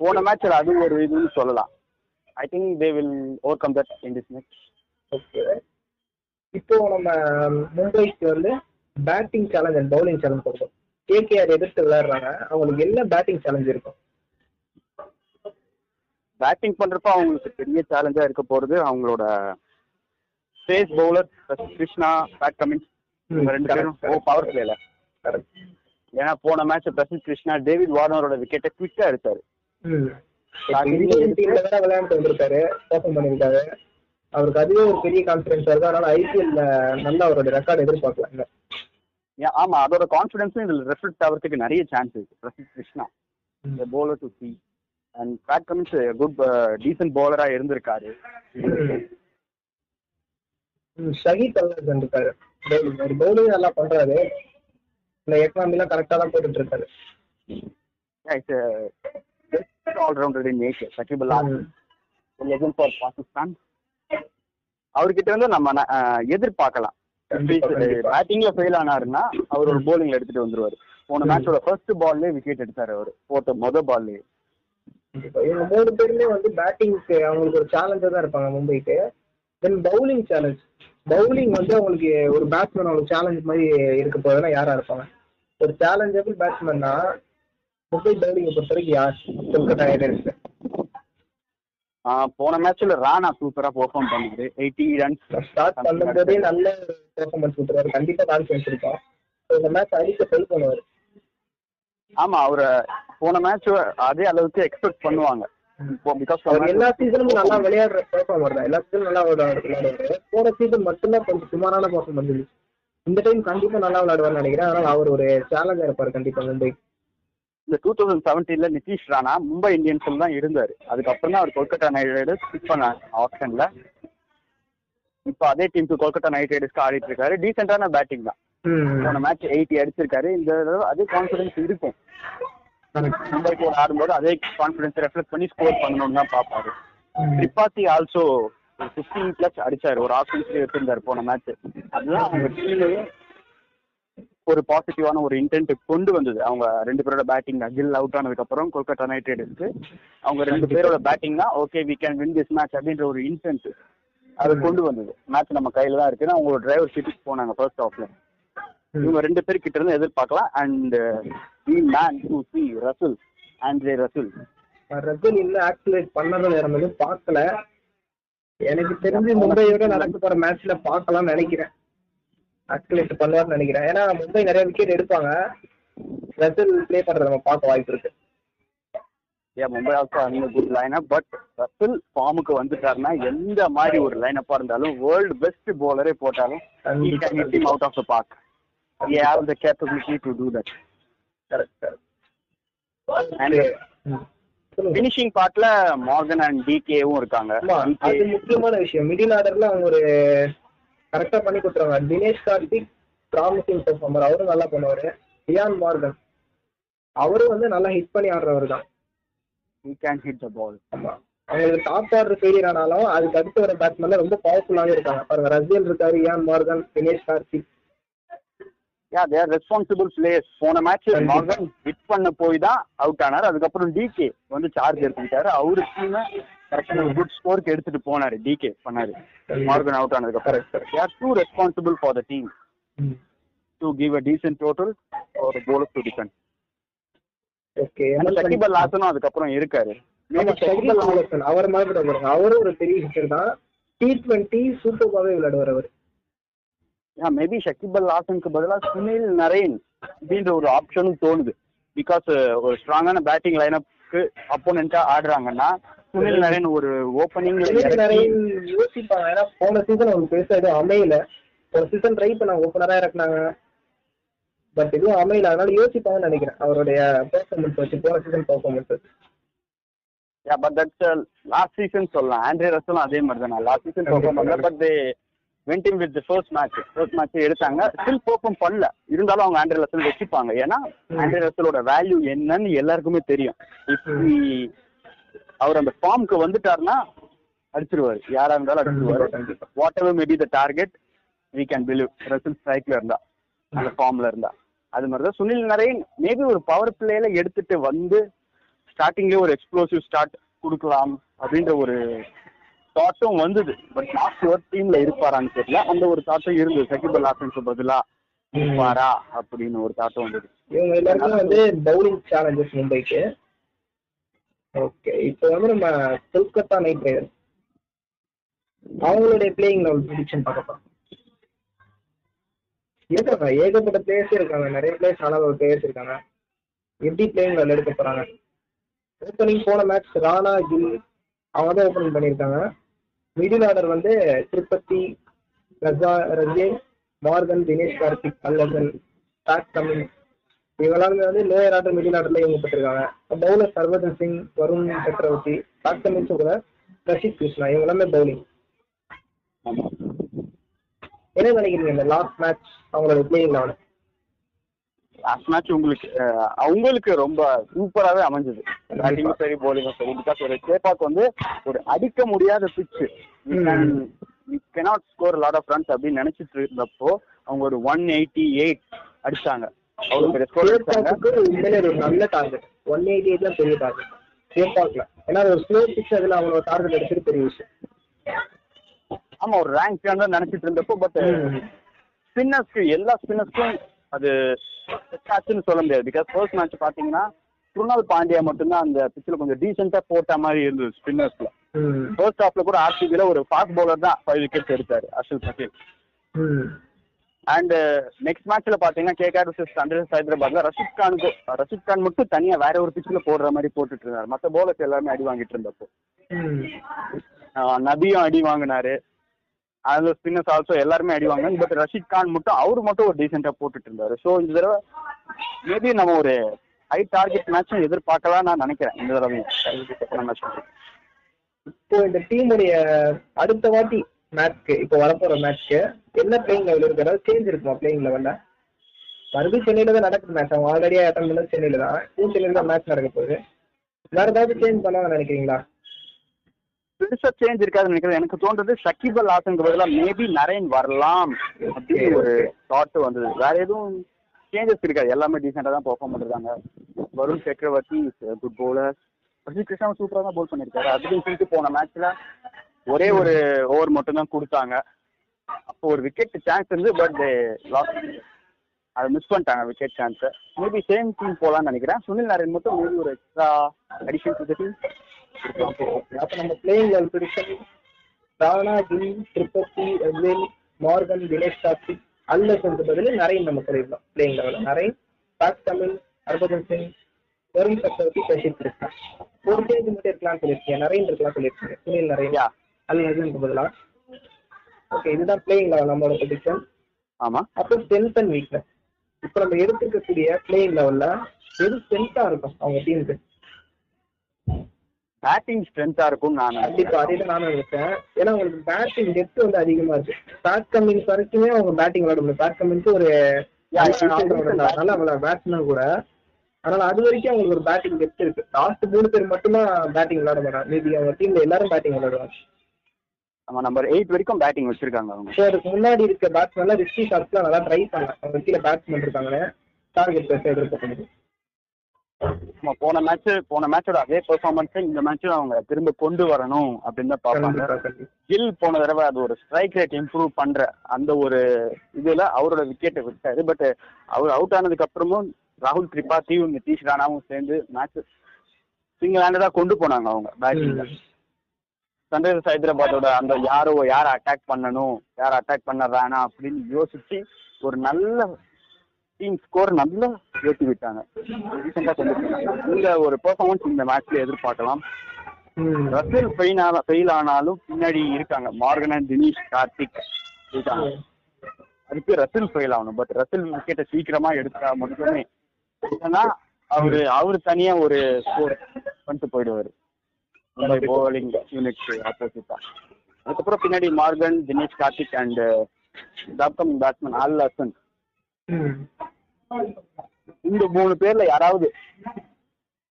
போன மேட்ச்ல அது ஒரு இதுன்னு சொல்லலாம். I think they will overcome that in this match okay இப்போ நம்ம மும்பைக்கு வந்து batting challenge and bowling challenge கொடுக்கும் கேகேஆர் எதிர்த்து விளையாடுறாங்க. அவங்களுக்கு என்ன பேட்டிங் சேலஞ்ச் இருக்கும்? பேட்டிங் பண்றப்ப அவங்களுக்கு பெரிய சேலஞ்சா இருக்க போறது அவங்களோட pace bowler Krishna Pat Cummins இவங்க ரெண்டு பேரும் ஓ பவர் பிளேல ஏன்னா போன மேட்ச் பிரசித் கிருஷ்ணா டேவிட் வார்னரோட விக்கெட்டை குவிக்கா எடுத்தாரு. விளையாண்டு வந்திருக்காரு. பெர்ஃபார்ம் பண்ணிருக்காரு அவருக்கு அதுவே ஒரு பெரிய கான்பிடன்ஸ் இருக்கு. அதனால ஐபிஎல்ல நல்ல அவரோட ரெக்கார்ட் எதிர்பார்க்கலாங்க ஏன், ஆமா அதோட கான்ஃபிடன்ஸும் இதுல ரெஃப்ளெக்ட் ஆகிறதுக்கு நிறைய சான்ஸ் இருக்கு. பிரசித் கிருஷ்ணா இந்த bowler to see and Pat Cummins good decent பவுலரா இருந்திருக்காரு ஷஹீத் அல்ஹசன் இருக்காரு. அவர் பவுலிங் நல்லா பண்றாரு இந்த எக்கனாமி எல்லாம் கரெக்டா தான் போட்டுட்டு இருக்காரு it's all rounder in nature Shakib. Legend for Pakistan அவர்கிட்ட வந்து நம்ம எதிர்பார்க்கலாம். பேட்டிங்ல ஃபெயில் ஆனாருன்னா அவர் ஒரு bowlingல எடுத்துட்டு வந்துருவாரு போன. மேட்சோட ஃபர்ஸ்ட் பால்லே விக்கெட் எடுத்தாரு அவர் போட்ட மொத பால்லே கண்டிப்பா. இவங்க மூணு பேருமே வந்து பேட்டிங்க்கு அவங்களுக்கு ஒரு சேலஞ்சா தான் இருப்பாங்க மும்பைக்கு. தென் பவுலிங் சேலஞ்ச் பவுலிங் வந்து அவங்களுக்கு ஒரு பேட்ஸ்மேன் அவங்களுக்கு சேலஞ்ச் மாதிரி இருக்க போதுன்னா யாரா இருப்பாங்க? ஒரு சேலஞ்சபிள் பேட்ஸ்மேன்னா மும்பை பவுலிங்கை பொறுத்த வரைக்கும் யார்? கொல்கத்தா ரைடர்ஸ் போன மேட்ச்ல ராணா சூப்பரா பெர்ஃபார்ம் பண்ணாரு எயிட்டி ரன்ஸ் ஸ்டார்ட் பண்ணும்போதே நல்ல பெர்ஃபார்மன்ஸ் கொடுத்துருவாரு. கண்டிப்பா கான்ஃபிடன்ஸ் இருக்கும் இந்த மேட்ச் அடிக்க ஹெல்ப் பண்ணுவாரு ஆமா அவரை போன மேட்ச் அதே அளவுக்கு எக்ஸ்பெக்ட் பண்ணுவாங்க. எல்லா சீசனும் நல்லா விளையாடுற பெர்ஃபார்மர் தான். எல்லா சீசனும் நல்லா போன சீசன் மட்டும்தான் கொஞ்சம் சுமாரான இருந்துச்சு இந்த டைம் கண்டிப்பா நல்லா விளையாடுவார்னு நினைக்கிறேன். அவர் ஒரு சேலஞ்சா இருப்பாரு கண்டிப்பா மும்பை இந்த டூ தௌசண்ட் செவன்டீன்ல நிதிஷ் ராணா மும்பை இந்தியன்ஸ்ல தான் இருந்தாரு. அதுக்கப்புறம் தான் அவர் கொல்கத்தா நைட் ரைடர்ஸ் பண்ணாங்க ஆப்ஷன்ல இப்போ அதே டீமுக்கு கொல்கத்தா நைட் ரைடர்ஸ்க்கு ஆடிட்டு இருக்காரு. டீசென்டான பேட்டிங் தான். போன மேட்ச் எயிட்டி அடிச்சிருக்காரு. இந்த தடவை அதே கான்ஃபிடன்ஸ் இருக்கும். மும்பை கூட ஆடும்போது அதே கான்ஃபிடன்ஸ் ரெஃப்ளெக்ட் பண்ணி ஸ்கோர் பண்ணணும்னு தான் பார்ப்பாரு. திரிபாத்தி ஆல்சோ ஃபிஃப்டீன் பிளஸ் அடிச்சாரு. ஒரு ஆஃப் சென்ச்சுரி எடுத்திருந்தாரு போன மேட்ச் அதுதான் அவங்க டீமையே ஒரு பாசிட்டிவான ஒரு இன்டென்ட் கொண்டு வந்தது. அவங்க ரெண்டு பேரோட பேட்டிங் அகில் அவுட் ஆனதுக்கு அப்புறம் கொல்கத்தா நைட் ரைடர்ஸ்க்கு அவங்க ரெண்டு பேரோட பேட்டிங் தான் okay we can win this match அப்படின்ற ஒரு இன்டென்ட் அது கொண்டு வந்தது. மேட்ச் நம்ம கையில தான் இருக்குன்னு அவங்களோட டிரைவர் சீட்டுக்கு போனாங்க ஃபர்ஸ்ட் ஆஃப்ல இவங்க ரெண்டு பேர் கிட்ட இருந்து எதிர்பார்க்கலாம். And the man to see Russell Andre Russell Russell இன்னும் ஆக்டிவேட் பண்ணதும் வேற எதுவும் பார்க்கல. எனக்கு தெரிஞ்சு மும்பையோட நடக்க போற மேட்ச்ல பார்க்கலாம்னு நினைக்கிறேன். ஆக்டிவேட் பண்ணுவார்னு நினைக்கிறேன். ஏன்னா மும்பை நிறைய விக்கெட் எடுப்பாங்க. ரசல் ப்ளே பண்றத நம்ம பார்க்க வாய்ப்பு இருக்கு. ஏ மும்பை ஆல்சோ அந்த குட் லைனப் பட் ரசுல் ஃபார்முக்கு வந்துட்டாருன்னா எந்த மாதிரி ஒரு லைனப்பா இருந்தாலும் வேர்ல்டு பெஸ்ட் போலரே போட்டாலும் he can hit him he have the capability to do that correct and finishing பார்ட்ல மார்கன் அண்ட் டிகேவும் இருக்காங்க. அது முக்கியமான விஷயம். மிடில் ஆர்டர்ல அவங்க ஒரு கரெக்டா பண்ணி கொடுத்துருவாங்க. தினேஷ் கார்த்திக் ப்ராமிசிங் பெர்ஃபார்மர் அவரும் நல்லா பண்ணுவாரு. டியான் மார்கன் அவரும் வந்து நல்லா ஹிட் பண்ணி ஆடுறவர் தான். He can hit the ball. ஆமா. அவங்களுக்கு டாப் ஆர்டர் ஃபெயிலியர் ஆனாலும் அதுக்கு அடுத்து வர பேட்ஸ்மேன்ல ரொம்ப பவர்ஃபுல்லாவே இருக்காங்க. பாருங்க ரசியல் இருக்காரு Eoin Morgan Dinesh Karthik yeah they're responsible players போன மேட்ச். மார்கன் ஹிட் பண்ண போய் தான் அவுட் ஆனார். அதுக்கப்புறம் டிகே வந்து சார்ஜ் எடுத்துக்கிட்டாரு அவரு டீம் கரெக்டான குட் ஸ்கோருக்கு எடுத்துட்டு போனாரு. டிகே பண்ணாரு. மார்கன் அவுட் ஆனதுக்கு அப்புறம். Too responsible for the team. to give a decent total or a bowler to defend. Okay And Shakib Al ஹாசனும் அதுக்கப்புறம் இருக்காரு. அவர் மாதிரி அவரும் ஒரு பெரிய ஹிட்டர் தான். டி டுவெண்ட்டி சூப்பர்பாவே விளையாடுவார் அவர். மேபி ஷகிப் அல் ஹாசனுக்கு பதிலாக சுனில் நரேன் அப்படின்ற ஒரு ஆப்ஷனும் தோணுது. பிகாஸ் ஒரு ஸ்ட்ராங்கான பேட்டிங் லைனப்க்கு அப்போனண்டா ஆடுறாங்கன்னா சுனில் நரேன் ஒரு ஓப்பனிங்ல நிறைய யோசிப்பாங்க. ஏன்னா போன சீசன் அவங்களுக்கு பெருசா எதுவும் அமையல. ஒரு சீசன் ட்ரை பண்ணாங்க ஓப்பனரா இறக்குனாங்க. பட் எதுவும் அமையல. அதனால யோசிப்பாங்கன்னு நினைக்கிறேன். அவருடைய பெர்ஃபார்மன்ஸ் வச்சு போன season performance but that's last season சொல்லலாம். ஆண்ட்ரே ரசலும் அதே மாதிரி தான் லாஸ்ட் சீசன் பெர்ஃபார்ம் பண்ணல but venting with first match first match எடுத்தாங்க. ஸ்டில் போக்கும் பண்ணல. இருந்தாலும் அவங்க ஆண்ட்ரே ரசல் வச்சுப்பாங்க ஏன்னா ஆண்ட்ரே ரசலோட வேல்யூ என்னன்னு எல்லாருக்குமே தெரியும். இப்படி அவர் அந்த ஃபார்முக்கு வந்துட்டாருன்னா அடிச்சிருவாரு. யாரா இருந்தாலும் அடிச்சிருவாரு. Whatever maybe the target we can believe Russell ஸ்ட்ரைக்ல இருந்தா அந்த ஃபார்ம்ல இருந்தா. அது மாதிரி தான் சுனில் நரேன் மேபி ஒரு பவர் பிளேல எடுத்துட்டு வந்து ஸ்டார்டிங்லேயே ஒரு எக்ஸ்ப்ளோசிவ் ஸ்டார்ட் கொடுக்கலாம் அப்படின்ற ஒரு தாட்டும் வந்தது. பட் லாஸ்ட் யுவர் டீம்ல இருப்பாரான்னு தெரியல. அந்த ஒரு தாட்டும் இருந்தது. சகிபல் ஹாசன்க்கு பதிலா இருப்பாரா அப்படின்னு ஒரு தாட்டும் வந்தது. இவங்க எல்லாருமே வந்து பவுலிங் சேலஞ்சஸ் மும்பைக்கு. ஓகே இப்போ வந்து நம்ம கொல்கத்தா நைட் ரைடர்ஸ் அவங்களுடைய பிளேயிங் லெவல் ப்ரிடிக்ஷன் பார்க்க போறோம். இருக்காங்க ஏகப்பட்ட பிளேயர்ஸ் இருக்காங்க. நிறைய பிளேயர்ஸ் நல்ல பிளேயர்ஸ் இருக்காங்க. எப்படி பிளேயிங் லெவல் எடுக்க போறாங்க? ஓப்பனிங் போன மேட்ச் ராணா கில் அவங்க தான் ஓப்பனிங் பண்ணியிருக்காங்க. மிடில் ஆர்டர் வந்து திருப்பதி ரஜா ரஜே மார்கன் தினேஷ் கார்த்திக் அல்லதன் டாக் கமிங் இவங்க வந்து லோயர் ஆர்டர் மிடில் ஆர்டர்ல இயங்கப்பட்டிருக்காங்க பவுலர் சர்வதன் சிங் வருண் சக்கரவர்த்தி டாக் கமின்ஸ் கூட ரஷித் கிருஷ்ணா இவங்க எல்லாமே பவுலிங். என்ன நினைக்கிறீங்க இந்த லாஸ்ட் மேட்ச் அவங்களோட பிளேயிங் லெவல் மேட்ச் உங்களுக்கு அவங்களுக்கு ரொம்ப சூப்பராகவே அமைஞ்சது. பேட்டிங்கும் சரி போலிங்கும் சரி பிகாஸ் ஒரு சேப்பாக் வந்து ஒரு அடிக்க முடியாத pitch cannot score lot of runs அப்படின்னு நினைச்சிட்டு இருந்தப்போ அவங்க ஒரு ஒன் எயிட்டி எயிட் அடிச்சாங்க. அவ்வளோ பெரிய ஸ்கோர் அடிச்சாங்க. நல்ல டார்கெட் ஒன் எயிட்டி எயிட் தான் பெரிய டார்கெட் சேப்பாக்ல ஏன்னா ஒரு ஸ்லோ பிச் அதுல அவங்களோட டார்கெட் எடுத்துட்டு பெரிய விஷயம். ஆமா ஒரு ரேங்க் தான் நினைச்சிட்டு இருந்தப்போ பட் ஸ்பின்னர்ஸ்க்கு எல்லா ஸ்பின்னர்ஸ்க்கும் அது ஆச்சுன்னு சொல்ல முடியாது. பிகாஸ் ஃபர்ஸ்ட் மேட்ச் பாத்தீங்கன்னா குருணால் பாண்டியா மட்டும்தான் அந்த பிச்சில் கொஞ்சம் டீசெண்டா போட்ட மாதிரி இருந்தது ஸ்பின்னர்ஸ்ல ஃபர்ஸ்ட் ஹாஃப்ல கூட ஆர்சிபில ஒரு ஃபாஸ்ட் பவுலர் தான் ஃபைவ் விக்கெட்ஸ் எடுத்தாரு அர்ஷல் பட்டேல் அண்ட் நெக்ஸ்ட் மேட்ச்ல பாத்தீங்கன்னா கேகேஆர் வர்சஸ் சன்ரைசர்ஸ் ஹைதராபாத்ல ரஷித் கானுக்கு ரஷித் கான் மட்டும் தனியா வேற ஒரு பிச்சில் போடுற மாதிரி போட்டுட்டு இருந்தாரு. மத்த பவுலர்ஸ் எல்லாருமே அடி வாங்கிட்டு இருந்தப்போ. நபியும் அடி வாங்கினாரு. அதுல ஸ்பின்னர்ஸ் ஆல்சோ எல்லாருமே அடி வாங்கினாங்க. பட் ரஷித் கான் மட்டும் அவர் மட்டும் ஒரு டீசெண்டா போட்டுட்டு இருந்தாரு. ஸோ இந்த தடவை மேபி நம்ம ஒரு ஹை டார்கெட் மேட்சும் எதிர்பார்க்கலாம் நான் நினைக்கிறேன். இந்த தடவையும் இப்போ இந்த டீமுடைய அடுத்த வாட்டி மேட்ச்க்கு இப்போ வரப்போற மேட்ச்க்கு என்ன பிளேயிங் லெவல் இருக்கு? அதாவது சேஞ்ச் இருக்குமா பிளேயிங் லெவல்ல மறுபடியும் சென்னையில தான் நடக்குது மேட்ச் அவங்க ஆல்ரெடி அட்டன் பண்ணது சென்னையில தான். சென்னையில தான் மேட்ச் நடக்க போகுது. வேற ஏதாவது சேஞ்ச் பண்ணலாம் நினைக்கிறீங்களா? பெருசா சேஞ்ச் இருக்காதுன்னு நினைக்கிறேன். எனக்கு தோன்றது சகிபல் ஹாசனுக்கு பதிலாக மேபி நரேன் வரலாம் அப்படின்னு ஒரு தாட் வந்தது. வேற எதுவும் சேஞ்சஸ் இருக்காது. எல்லாமே டீசெண்டா தான் பெர்ஃபார்ம் பண்றாங்க. வருண் சக்கரவர்த்தி குட் பவுலர் பிரசித் கிருஷ்ணா சூப்பரா தான் போல் பண்ணிருக்காரு அதுக்கும் சொல்லிட்டு போன மேட்ச்ல ஒரே ஒரு ஓவர் மட்டும் தான் கொடுத்தாங்க. அப்போ ஒரு விக்கெட் சான்ஸ் இருந்து பட் லாஸ் அதை மிஸ் பண்ணிட்டாங்க wicket chance maybe same team போகலான்னு நினைக்கிறேன். சுனில் நரேன் மட்டும் மேபி ஒரு எக்ஸ்ட்ரா அடிஷன் டு அப்ப நம்ம playing level prediction Rana Gill Tripathi Russell Morgan Dinesh Karthik அல்லசனுக்கு பதில் நரேன் நம்ம சொல்லிடலாம் பிளேயிங் லெவல் நரேன் டாக் தமிழ் ஹர்பஜன் சிங் வருண் சக்கரவர்த்தி சஷித் கிருஷ்ணா ஒரு சேஞ்ச் மட்டும் இருக்கலாம்னு சொல்லியிருக்கீங்க. நரேன் இருக்கலாம் சொல்லியிருக்கீங்க. சுனில் நரேன் யா அல்லசனுக்கு பதிலா? ஓகே இதுதான் பிளேயிங் லெவல் நம்மளோட ப்ரிடிக்ஷன் ஆமா. அப்புறம் ஸ்ட்ரென்த் அண்ட் வீக்னஸ் இப்போ நம்ம எடுத்துக்கக்கூடிய பிளேயிங் லெவல்ல எது ஸ்ட்ரென்த்தா இருக்கும் அவங்க டீமுக்கு பேட்டிங் ஸ்ட்ரென்த்தா இருக்கும் நான் கண்டிப்பா அதே நானும் நினைச்சேன் ஏன்னா உங்களுக்கு பேட்டிங் டெப்த் வந்து அதிகமா இருக்கு. பேட் கம்பின்ஸ் வரைக்குமே அவங்க பேட்டிங் விளையாட முடியும் பேட் கம்பின்ஸ் ஒரு நல்ல விளையாட பேட்ஸ்மேன் கூட. அதனால அது வரைக்கும் அவங்களுக்கு ஒரு பேட்டிங் டெப்த் இருக்கு. லாஸ்ட் மூணு பேர் மட்டும்தான் பேட்டிங் விளையாட மாட்டாங்க. மேபி அவங்க டீம்ல எல்லாரும் பேட்டிங் விளையாடுவாங்க. நம்ம நம்பர் எயிட் வரைக்கும் பேட்டிங் வச்சிருக்காங்க அவங்க. ஸோ அதுக்கு முன்னாடி இருக்க பேட்ஸ்மேன்லாம் ரிஸ்கி ஷாட்ஸ்லாம் நல்லா ட்ரை பண்ணலாம் அவங்க கீழே பேட்ஸ்மேன் இருக்காங்க டார்கெட் பெருசாக எதிர்பார்க்க முடியும். நம்ம போன மேட்ச் போன மேட்சோட அதே பெர்ஃபார்மன்ஸை இந்த மேட்சும் அவங்க திரும்ப கொண்டு வரணும் அப்படின்னு தான் பார்ப்பாங்க. கில் போன தடவை அது ஒரு ஸ்ட்ரைக் ரேட் இம்ப்ரூவ் பண்ற அந்த ஒரு இதுல அவரோட விக்கெட்டை விட்டாரு. பட் அவர் அவுட் ஆனதுக்கு அப்புறமும் ராகுல் திரிபாத்தியும் நிதிஷ் ராணாவும் சேர்ந்து மேட்ச் சிங்கிள் ஹேண்டடா கொண்டு போனாங்க அவங்க பேட்டிங்ல சன்ரைசர்ஸ் ஹைதராபாத்தோட அந்த யாரோ யாரை அட்டாக் பண்ணணும் யாரை அட்டாக் பண்ண வேணாம் அப்படின்னு யோசிச்சு ஒரு நல்ல டீம் ஸ்கோர் நல்லா ஏற்றி விட்டாங்க. ரீசெண்டாக கொண்டு இந்த ஒரு பெர்ஃபார்மன்ஸ் இந்த மேட்ச்ல எதிர்பார்க்கலாம். ரசல் ஃபெயில் ஃபெயில் ஆனாலும் பின்னாடி இருக்காங்க. Morgan and Dinesh Karthik. இருக்காங்க. அதுக்கு ரசில் ஃபெயில் ஆகணும். பட் ரசில் விக்கெட்டை சீக்கிரமா எடுத்தா மட்டுமே இல்லைன்னா அவரு அவரு தனியா ஒரு ஸ்கோர் பண்ணிட்டு போயிடுவாரு. மும்பை போலிங் யூனிட் ஆப்போசிட்டா அதுக்கப்புறம் பின்னாடி Morgan Dinesh Karthik and upcoming batsman Al Hasan. இந்த மூணு பேர்ல யாராவது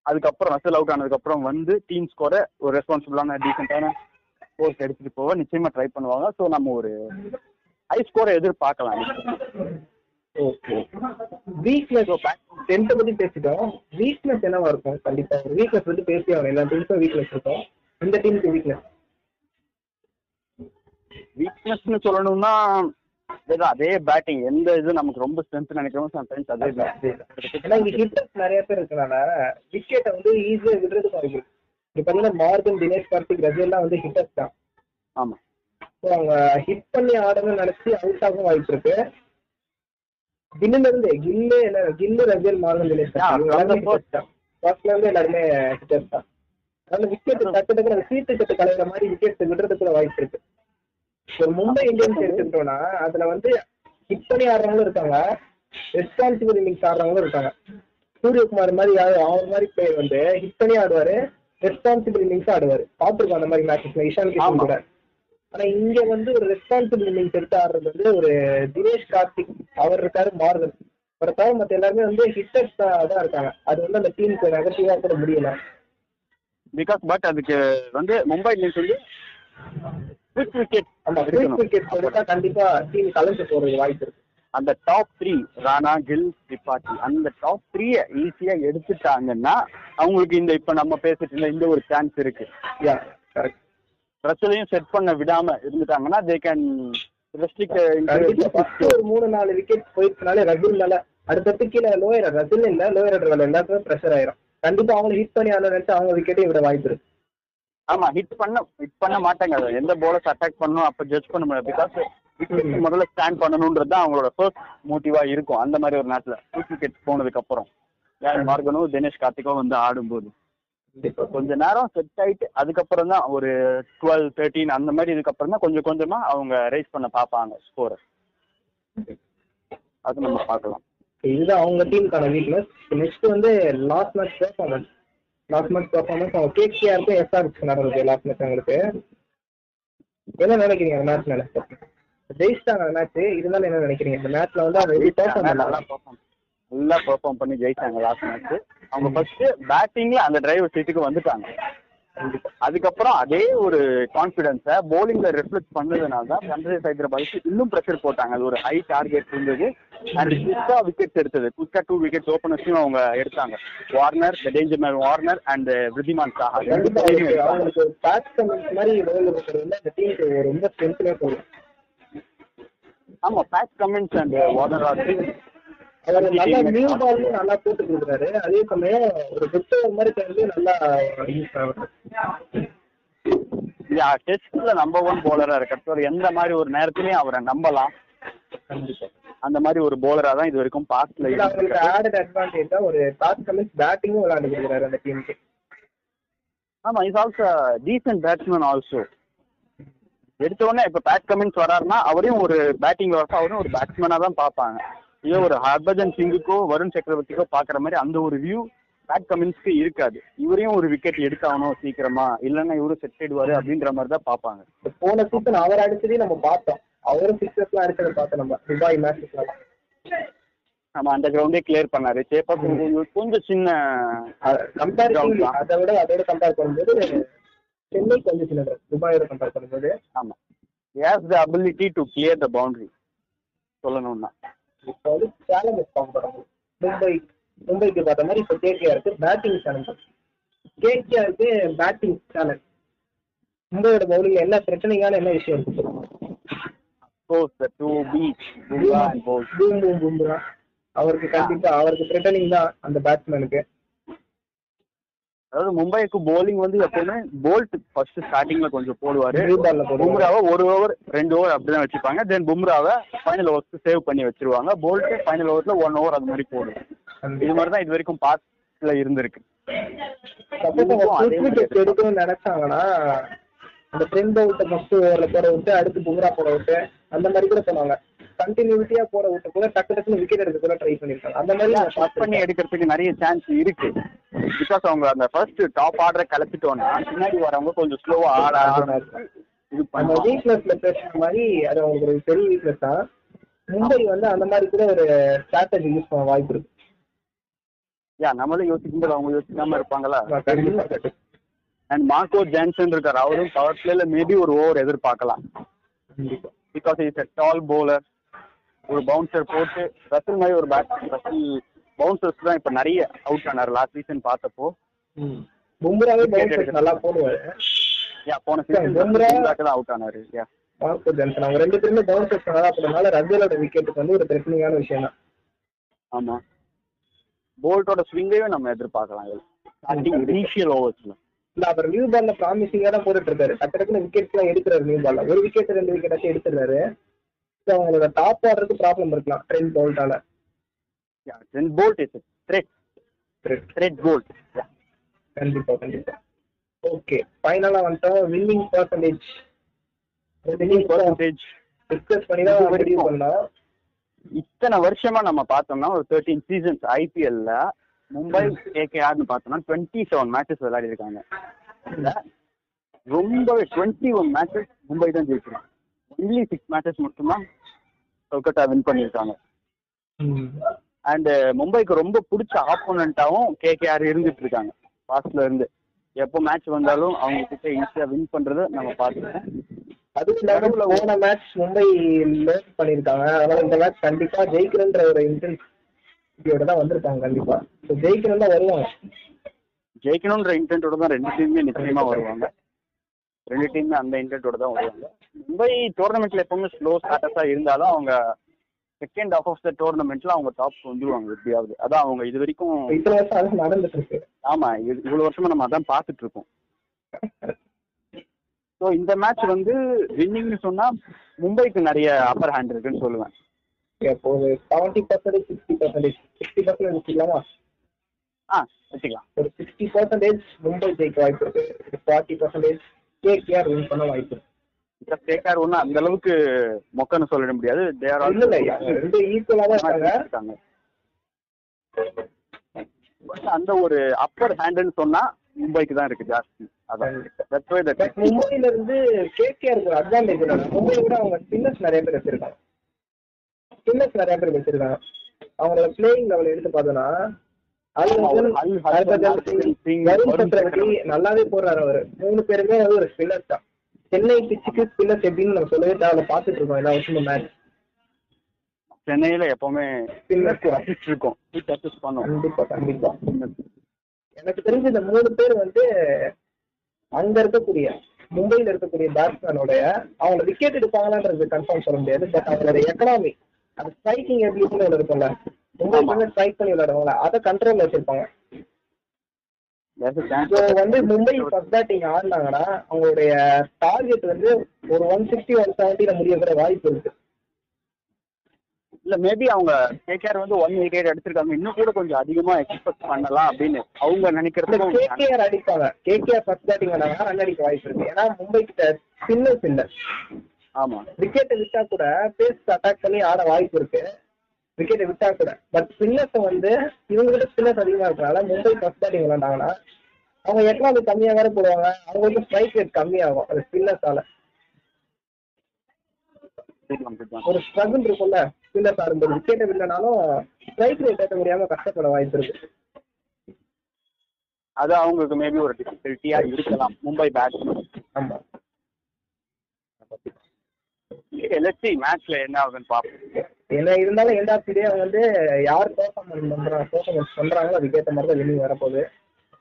அதுக்கப்புறம் ரசல் அவுட் ஆனதுக்கப்புறம் வந்து டீம் ஸ்கோரை ஒரு ரெஸ்பான்சிபிளான டீசெண்டான ஸ்கோர்ஸ் எடுத்துட்டு போக நிச்சயமா ட்ரை பண்ணுவாங்க. ஸோ நம்ம ஒரு ஹை ஸ்கோரை எதிர்பார்க்கலாம். ஓகே வீக்னஸ் டென்த்தை பத்தி பேசிட்டோம். வீக்னஸ் என்னவா இருக்கும்? கண்டிப்பா. வீக்னஸ் வந்து பேசி ஆகணும் எல்லா டீமுக்கும் வீக்னஸ் இருக்கும். இந்த டீமுக்கு வீக்னஸ் வீக்னஸ்னு சொல்லணும்னா ஏதோ அதே பேட்டிங் எந்த இது நமக்கு ரொம்ப ஸ்ட்ரென்த் நினைக்கிறோம் சம்டைம்ஸ் அதே ஏன்னா இங்க ஹிட்டர்ஸ் நிறைய பேர் இருக்கனால விக்கெட்டை வந்து ஈஸியா விடுறதுக்கு வாய்ப்பு இருக்கு. இப்ப பாத்தீங்கன்னா மார்கன் தினேஷ் கார்த்திக் ரஜெல்லாம் வந்து ஹிட்டர்ஸ் தான். ஆமா. ஸோ அவங்க ஹிட் பண்ணி ஆடணும்னு நினைச்சு அவுட் ஆகும் வாய்ப்பு இருக்கு. கில்லுல இருந்து கில்லு கில்லு ரஜல் மார்கன் தினேஷ். ஃபர்ஸ்ட்ல இருந்து எல்லாருமே ஹிட்டர்ஸ் தான். அதனால விக்கெட் டக்கு அந்த சீட்டு கட்டு கலையிற மாதிரி விக்கெட் விடுறதுக்குள்ள வாய்ப்பு இருக்கு. ஒரு மும்பை இந்தியன்ஸ் எடுத்துக்கிட்டோம்னா அதுல வந்து ஹிட் பண்ணி ஆடுறவங்களும் இருக்காங்க. ரெஸ்பான்சிபிள் இன்னிங்ஸ் ஆடுறவங்களும் இருக்காங்க. சூரியகுமார் மாதிரி அவர் மாதிரி பிளேயர் வந்து ஹிட் பண்ணி ஆடுவாரு ரெஸ்பான்சிபிள் இன்னிங்ஸ் ஆடுவாரு. பார்த்துருக்கோம் அந்த மாதிரி மேட்சஸ்ல இஷான் கிஷன். கூட. ஆனா இங்க வந்து ஒரு ரெஸ்பான்சிபிள் இன்னிங்ஸ் எடுத்து ஆடுறது வந்து ஒரு தினேஷ் கார்த்திக் அவர் இருக்காரு மார்கன். அவரை தவிர மத்த எல்லாருமே வந்து ஹிட்டர்ஸ் தான் இருக்காங்க. அது வந்து அந்த டீமுக்கு நெகட்டிவா கூட முடியல. பிகாஸ் பட் அதுக்கு வந்து மும்பை இந்தியன்ஸ் வந்து குவிக் விக்கெட் அந்த கிரிக்கெட் கொடுத்தா கண்டிப்பா டீம் கலந்து போறது வாய்ப்பு இருக்கு. அந்த டாப் த்ரீ ராணா கில் திரிபாட்டி அந்த டாப் த்ரீய ஈஸியா எடுத்துட்டாங்கன்னா அவங்களுக்கு இந்த இப்ப நம்ம பேசிட்டு இந்த ஒரு சான்ஸ் இருக்கு. ரசலையும் செட் பண்ண விடாம இருந்துட்டாங்கன்னா தே கேன் ஒரு மூணு நாலு விக்கெட் போயிடுச்சுனாலே ரசில் மேல அடுத்தடுத்து கீழே லோயர் ரசில் இல்ல லோயர் எல்லாத்துக்கும் ப்ரெஷர் ஆயிரும். கண்டிப்பா அவங்களை ஹிட் பண்ணி ஆடணும் நினைச்சு அவங்க விக்கெட்டையும் விட வாய்ப்பு இருக்கு. ஆமா ஹிட் பண்ண ஹிட் பண்ண மாட்டாங்க. அது எந்த போலர்ஸ் அட்டாக் பண்ணணும் அப்ப ஜட்ஜ் பண்ண முடியாது. பிகாஸ் விக்கெட் முதல்ல ஸ்டாண்ட் பண்ணணும்ன்றது தான் அவங்களோட ஃபர்ஸ்ட் மோட்டிவா இருக்கும். அந்த மாதிரி ஒரு நேரத்துல டூ விக்கெட் போனதுக்கு அப்புறம். யார் மார்கனும் தினேஷ் கார்த்திக்கும் வந்து ஆடும்போது. கொஞ்ச நேரம் செட் ஆயிட்டு அதுக்கப்புறம் தான் ஒரு டுவெல் தேர்ட்டீன் அந்த மாதிரி இதுக்கப்புறம் தான் கொஞ்சம் கொஞ்சமா அவங்க ரைஸ் பண்ண பார்ப்பாங்க ஸ்கோரை அது நம்ம பார்க்கலாம். இதுதான் அவங்க டீமுக்கான வீக்னஸ் நெக்ஸ்ட் வந்து last match performance last month performance அவங்க கேகேஆருக்கும் எஸ்ஆர்க்கு நடந்தது லாஸ்ட் மந்த் அவங்களுக்கு. என்ன நினைக்கிறீங்க அந்த மேட்ச் நினைச்சு ஜெயிச்சிட்டாங்க அந்த மேட்ச் இருந்தாலும் என்ன நினைக்கிறீங்க? இந்த மேட்ச்ல வந்து அவங்க நல்லா நல்லா பெர்ஃபார்ம் பண்ணி ஜெயிச்சாங்க லாஸ்ட் மேட்ச் அவங்க ஃபர்ஸ்ட் பேட்டிங்ல அந்த டிரைவர் சீட்டுக்கு வந்துட்டாங்க. அதுக்கப்புறம் அதே ஒரு கான்பிடன்ஸ போலிங்ல ரிஃப்ளெக்ட் பண்ணதுனால தான் சன்ரைஸ் ஹைதராபாத் இன்னும் ப்ரெஷர் போட்டாங்க. அது ஒரு ஹை டார்கெட் இருந்தது. அண்ட் குயிக்கா விக்கெட்ஸ் எடுத்தது. குயிக்கா டூ விக்கெட்ஸ் ஓப்பனர்ஸையும் அவங்க எடுத்தாங்க. Warner danger man Warner and Wriddhiman Saha மாதிரி ஆமா Pat Cummins and Warner are அவர் நல்லா நியூ பால் நல்லா போட்டு கொடுக்குறாரு அதே சமயம் ஒரு புத்தவர் மாதிரி சேர்ந்து நல்லா யூஸ் ஆகுது. டெஸ்ட்ல நம்பர் ஒன் போலரா இருக்காரு எந்த மாதிரி ஒரு நேரத்திலயும் அவரை நம்பலாம். அந்த மாதிரி ஒரு போலரா தான் இது வரைக்கும் பாஸ்ட்ல ஆடட் அட்வான்டேஜா ஒரு டாஸ் கமின்ஸ் பேட்டிங்கும் விளையாண்டு கொடுக்குறாரு அந்த டீமுக்கு ஆமா is also decent batsman also எடுத்த உடனே இப்ப பேட் கமின்ஸ் வராருன்னா அவரையும் ஒரு பேட்டிங் வரப்ப அவரையும் ஒரு பேட்ஸ்மேனா தான் பார்ப்பாங்க. இதே ஒரு ஹர்பஜன் சிங்குக்கோ வருண் சக்கரவர்த்திக்கோ பாக்குற மாதிரி அந்த ஒரு வியூ பேட் கமின்ஸ்க்கு இருக்காது. இவரையும் ஒரு விக்கெட் எடுத்தாகணும் சீக்கிரமா இல்லைன்னா இவரும் செட் ஆயிடுவாரு அப்படின்ற மாதிரி தான் பார்ப்பாங்க. இப்ப போன சீசன் அவர் அடிச்சதே நம்ம பார்த்தோம். அவரும் சிக்ஸஸ்லாம் அடிச்சதை பார்த்தோம் நம்ம துபாய் மேட்சஸ்லாம் நம்ம அந்த கிரவுண்டே கிளியர் பண்ணாரு. சேப்பா கொஞ்சம் சின்ன கம்பேரிட்டிவ்லி Ground தான். அதை விட அதோட கம்பேர் பண்ணும்போது சென்னை கொஞ்சம் சின்னது. துபாயோட கம்பேர் பண்ணும்போது. ஆமா. Has the ability to clear the boundary சொல்லணும்னா. இப்போ வந்து சேலஞ்சஸ் போறாங்க மும்பை மும்பைக்கு பார்த்த மாதிரி இப்போ கேகேஆருக்கு பேட்டிங் சேலஞ்ச் கேகேஆருக்கு பேட்டிங் சேலஞ்ச் மும்பையோட பவுலிங்ல என்ன பிரச்சனைக்கான என்ன விஷயம் இருக்கு? Beach Bumrah and Boult boom boom Bumrah அவருக்கு கண்டிப்பா அவருக்கு த்ரெட்டனிங் தான் அந்த பேட்ஸ்மேனுக்கு அதாவது மும்பைக்கு bowling வந்து எப்பவுமே போல்ட் ஃபர்ஸ்ட் ஸ்டார்டிங்ல கொஞ்சம் போடுவாரு. பும்ராவை ஒரு ஓவர் ரெண்டு ஓவர் அப்படிதான் வச்சுப்பாங்க. தென் பும்ராவை ஃபைனல் ஓவர்ஸ்க்கு சேவ் பண்ணி வச்சிருவாங்க. போல்ட் ஃபைனல் ஓவர்ல ஒன் ஓவர் அது மாதிரி போடும். இது மாதிரி தான் இது வரைக்கும் பாஸ்ட்ல இருந்திருக்கு. எடுக்கணும்னு நினைச்சாங்கன்னா அந்த ட்ரெண்ட் அவுட்டை ஃபர்ஸ்ட் ஓவர்ல போட விட்டு அடுத்து பும்ரா போட விட்டு அந்த மாதிரி கூட பண்ணுவாங்க. கண்டினியூட்டியா விட்டு கூட டக்கு டக்குன்னு விக்கெட் எடுக்க கூட ட்ரை பண்ணிருக்காங்க. அந்த மாதிரி ஷார்ட் பண்ணி. எடுக்கிறதுக்கு நிறைய சான்ஸ் இருக்கு. பிகாஸ் அவங்க அந்த ஃபர்ஸ்ட் டாப் ஆர்டரை கலப்பிட்டோம்னா பின்னாடி வரவங்க கொஞ்சம் ஸ்லோவா ஆட ஆட இது அந்த வீக்னஸ்ல பேசுற மாதிரி அது அவங்களுக்கு ஒரு பெரிய வீக்னஸ் தான். மும்பை வந்து அந்த மாதிரி கூட ஒரு ஸ்ட்ராட்டஜி யூஸ் பண்ண வாய்ப்பு இருக்கு. யா நம்மளும் யோசிக்கும்போது அவங்க யோசிக்காம இருப்பாங்களா. அண்ட் மார்க்கோ ஜான்சன் இருக்காரு. அவரும் பவர் பிளேல மேபி ஒரு ஓவர் எதிர்பார்க்கலாம். கண்டிப்பா. Because is a tall bowler. ஒரு பவுன்சர் போட்டு ரசல் மாதிரி ஒரு பேட் ரசல் பவுன்சர்ஸ் தான் இப்போ நிறைய அவுட் ஆனார் லாஸ்ட் சீசன் பார்த்தப்போ. பும்ராவே பவுன்சர்ஸ் நல்லா போடுவாரு. யா போன Yeah, சீசன் தான் அவுட் ஆனாரு. யா மார்க்கோ ஜான்சன் அவங்க ரெண்டு பேருமே பவுன்சர்ஸ் நல்லா போடுறதுனால ரஜலோட விக்கெட்டுக்கு வந்து ஒரு பிரச்சனையான விஷயம் தான். ஆமா. போல்ட்டோட ஸ்விங்கையும் நம்ம எதிர்பார்க்கலாம். இதுல ஸ்டார்டிங் இனிஷியல் ஓவர்ஸ்ல இல்ல அவர் நியூ பால்ல ப்ராமிசிங்கா தான் போட்டுட்டு இருக்காரு டக்கு விக்கெட்ஸ் எல்லாம் எடுக்கிறாரு நியூ பால்ல ஒரு விக்கெட் ரெண்டு விக்கெட் ஆச்சும் எடுத்துறாரு ஸோ அவங்களோட டாப் ஆடுறதுக்கு ப்ராப்ளம் இருக்கலாம் Trent போல்ட்டால then Boult is threat threat Boult yeah கண்டிப்பா கண்டிப்பா. ஓகே ஃபைனலா வந்துட்டோம். Winning percentage winning percentage discuss பண்ணி தான் முடிவு பண்ணோம். இத்தனை வருஷமா நம்ம பார்த்தோம்னா ஒரு தேர்ட்டீன் சீசன்ஸ் ஐபிஎல்ல மும்பை கேகேஆர்னு பார்த்தோம்னா டுவெண்ட்டி செவன் மேட்சஸ் விளையாடி இருக்காங்க. ரொம்பவே டுவெண்ட்டி ஒன் மேட்சஸ் மும்பை தான் ஜெயிச்சிருக்காங்க ஒன்லி சிக்ஸ் மேட்சஸ் மட்டும்தான் கொல்கத்தா வின் பண்ணியிருக்காங்க. அண்ட் மும்பைக்கு ரொம்ப பிடிச்ச ஆப்போனண்ட்டாவும் கேகேஆர் இருந்துட்டு இருக்காங்க. பாஸ்ட்ல இருந்து. எப்போ மேட்ச் வந்தாலும் அவங்க கிட்ட ஈஸியா வின் பண்றதை நம்ம பார்த்துருக்கோம். அதுவும் இல்லாம போன மேட்ச் மும்பை பண்ணிருக்காங்க அதனால இந்த மேட்ச் கண்டிப்பா ஜெயிக்கிறன்ற ஒரு இன்டென்சிட்டியோட தான் வந்திருக்காங்க கண்டிப்பா. ஸோ ஜெயிக்கணும் தான் வருவாங்க. ஜெயிக்கணுன்ற இன்டென்ட்டோட தான் ரெண்டு டீமுமே நிச்சயமா வருவாங்க. ரெண்டு டீமுமே அந்த இன்டென்ட்டோட தான் வருவாங்க. மும்பை டோர்னமெண்ட்ல எப்பவுமே ஸ்லோ ஸ்டார்டஸா இருந்தாலும் அவங்க செகண்ட் ஆஃப் ஆஃப் த டோர்னமெண்ட்ல அவங்க டாப் வந்துருவாங்க எப்படியாவது. அதான் அவங்க இது வரைக்கும் இத்தனை வருஷம் அது நடந்துட்டு இருக்கு. ஆமா இவ்வளவு வருஷமா நம்ம அதான் பார்த்துட்டு இருக்கோம். ஸோ இந்த மேட்ச் வந்து வின்னிங்னு சொன்னா மும்பைக்கு நிறைய அப்பர் ஹேண்ட் இருக்குன்னு சொல்லுவேன். இப்போ ஒரு seventy percentage sixty percentage sixty percentage வச்சுக்கலாமா ஆ வச்சுக்கலாம் ஒரு சிக்ஸ்டி பர்சன்டேஜ் மும்பை ஜெயிக்க வாய்ப்பு இருக்கு. ஃபார்ட்டி பர்சன்டேஜ் கேகேஆர் வின் பண்ண வாய்ப்பு இருக்கு. கேக்கார் ஒன்றும் அந்த அளவுக்கு மொக்கன்னு சொல்லிட முடியாது. Are also- இல்ல ரெண்டு ஈக்குவலா தான் இருக்காங்க. அந்த ஒரு அப்பர் ஹேண்டுன்னு சொன்னா மும்பைக்கு தான் இருக்கு ஜாஸ்தி. அதான். மும்பைல இருந்து கேகேஆர் ஒரு அட்வான்டேஜ் மும்பை விட அவங்க ஸ்பின்னர்ஸ் நிறைய பேர் வச்சிருக்காங்க. ஸ்பின்னர்ஸ் நிறைய பேர் வச்சிருக்காங்க. அவங்களோட பிளேயிங் லெவல் எடுத்து பார்த்தோம்னா நல்லாவே போடுறாரு அவரு. மூணு பேருமே வந்து ஒரு ஸ்பின்னர் தான். சென்னை பிச்சுக்கு ஸ்பின்னர்ஸ் எப்படின்னு நம்ம சொல்லவே தேவை பார்த்துட்டு இருக்கோம் எல்லா வருஷமும் மேட்ச் சென்னையில எப்பவுமே ஸ்பின்னர்ஸ் இருக்கும். கண்டிப்பா கண்டிப்பா. எனக்கு தெரிஞ்ச இந்த மூணு பேர் வந்து அங்க இருக்கக்கூடிய மும்பைல இருக்கக்கூடிய பேட்ஸ்மேனோட அவங்க விக்கெட் எடுப்பாங்களான்றது கன்ஃபார்ம் சொல்ல முடியாது. பட் அவங்களோட எக்கனாமி அது ஸ்ட்ரைக்கிங் எபிலிட்டின்னு ஒன்று இருக்கும்ல. வந்து ஸ்ட்ரைக் பண்ணி விளையாடுவாங்களா அதை கண்ட்ரோல்ல வச்சிருப்பாங்க. வந்து மும்பை ஃபர்ஸ்ட் பேட்டிங் ஆடினாங்கன்னா அவங்களுடைய டார்கெட் வந்து ஒரு ஒன் சிக்ஸ்டி ஒன் செவன்ட்டில முடிய கூட வாய்ப்பு இருக்கு. இல்ல மேபி அவங்க கேகேஆர் வந்து ஒன் எயிட் அடிச்சிருக்காங்க. இன்னும் கூட கொஞ்சம் அதிகமா எக்ஸ்பெக்ட் பண்ணலாம் அப்படின்னு அவங்க இல்ல நினைக்கிறதுக்கும் கேகேஆர் அடிப்பாங்க. கேகேஆர் ஃபர்ஸ்ட் பேட்டிங் ஆனாங்கன்னா ரன் அடிக்க வாய்ப்பு இருக்கு. ஏன்னா மும்பை கிட்ட ஸ்பின்னர்ஸ் இல்ல ஆமா. விக்கெட்டை விட்டா கூட பேஸ் அட்டாக் பண்ணி ஆட வாய்ப்பு இருக்கு. விக்கெட்டை விட்டா கூட. பட் ஸ்பின்னர்ஸ் வந்து இவங்க கிட்ட ஸ்பின்னர்ஸ் அதிகமா இருக்கனால மும்பை ஃபர்ஸ்ட் பேட்டிங் விளாண்டாங்கன்னா அவங்க எக்கனாமி கம்மியா வேற போடுவாங்க. அவங்களுக்கு ஸ்ட்ரைக் ரேட் கம்மியாகும். அது ஸ்பின்னர்ஸால. ஒரு ஸ்ட்ரகிள் இருக்கும்ல ஸ்பின்னர்ஸ் ஆடும்போது விக்கெட்டை விடனாலும் ஸ்ட்ரைக் ரேட் ஏற்ற முடியாம கஷ்டப்பட வாய்ப்பு இருக்கு. அது அவங்களுக்கு மேபி ஒரு டிஃபிகல்ட்டியா இருக்கலாம். மும்பை பேட்ஸ்மேன் ஆமா. லெட்ஸ் மேட்ச்ல என்ன ஆகுதுன்னு பார்ப்போம். என்ன இருந்தாலும் எண்ட் ஆஃப் டே வந்து யார் பெர்ஃபார்மன்ஸ் பண்றாங்க பெர்ஃபார்மன்ஸ் பண்றாங்களோ அதுக்கேற்ற மாதிரி தான் வினிங் வரப்போகுது.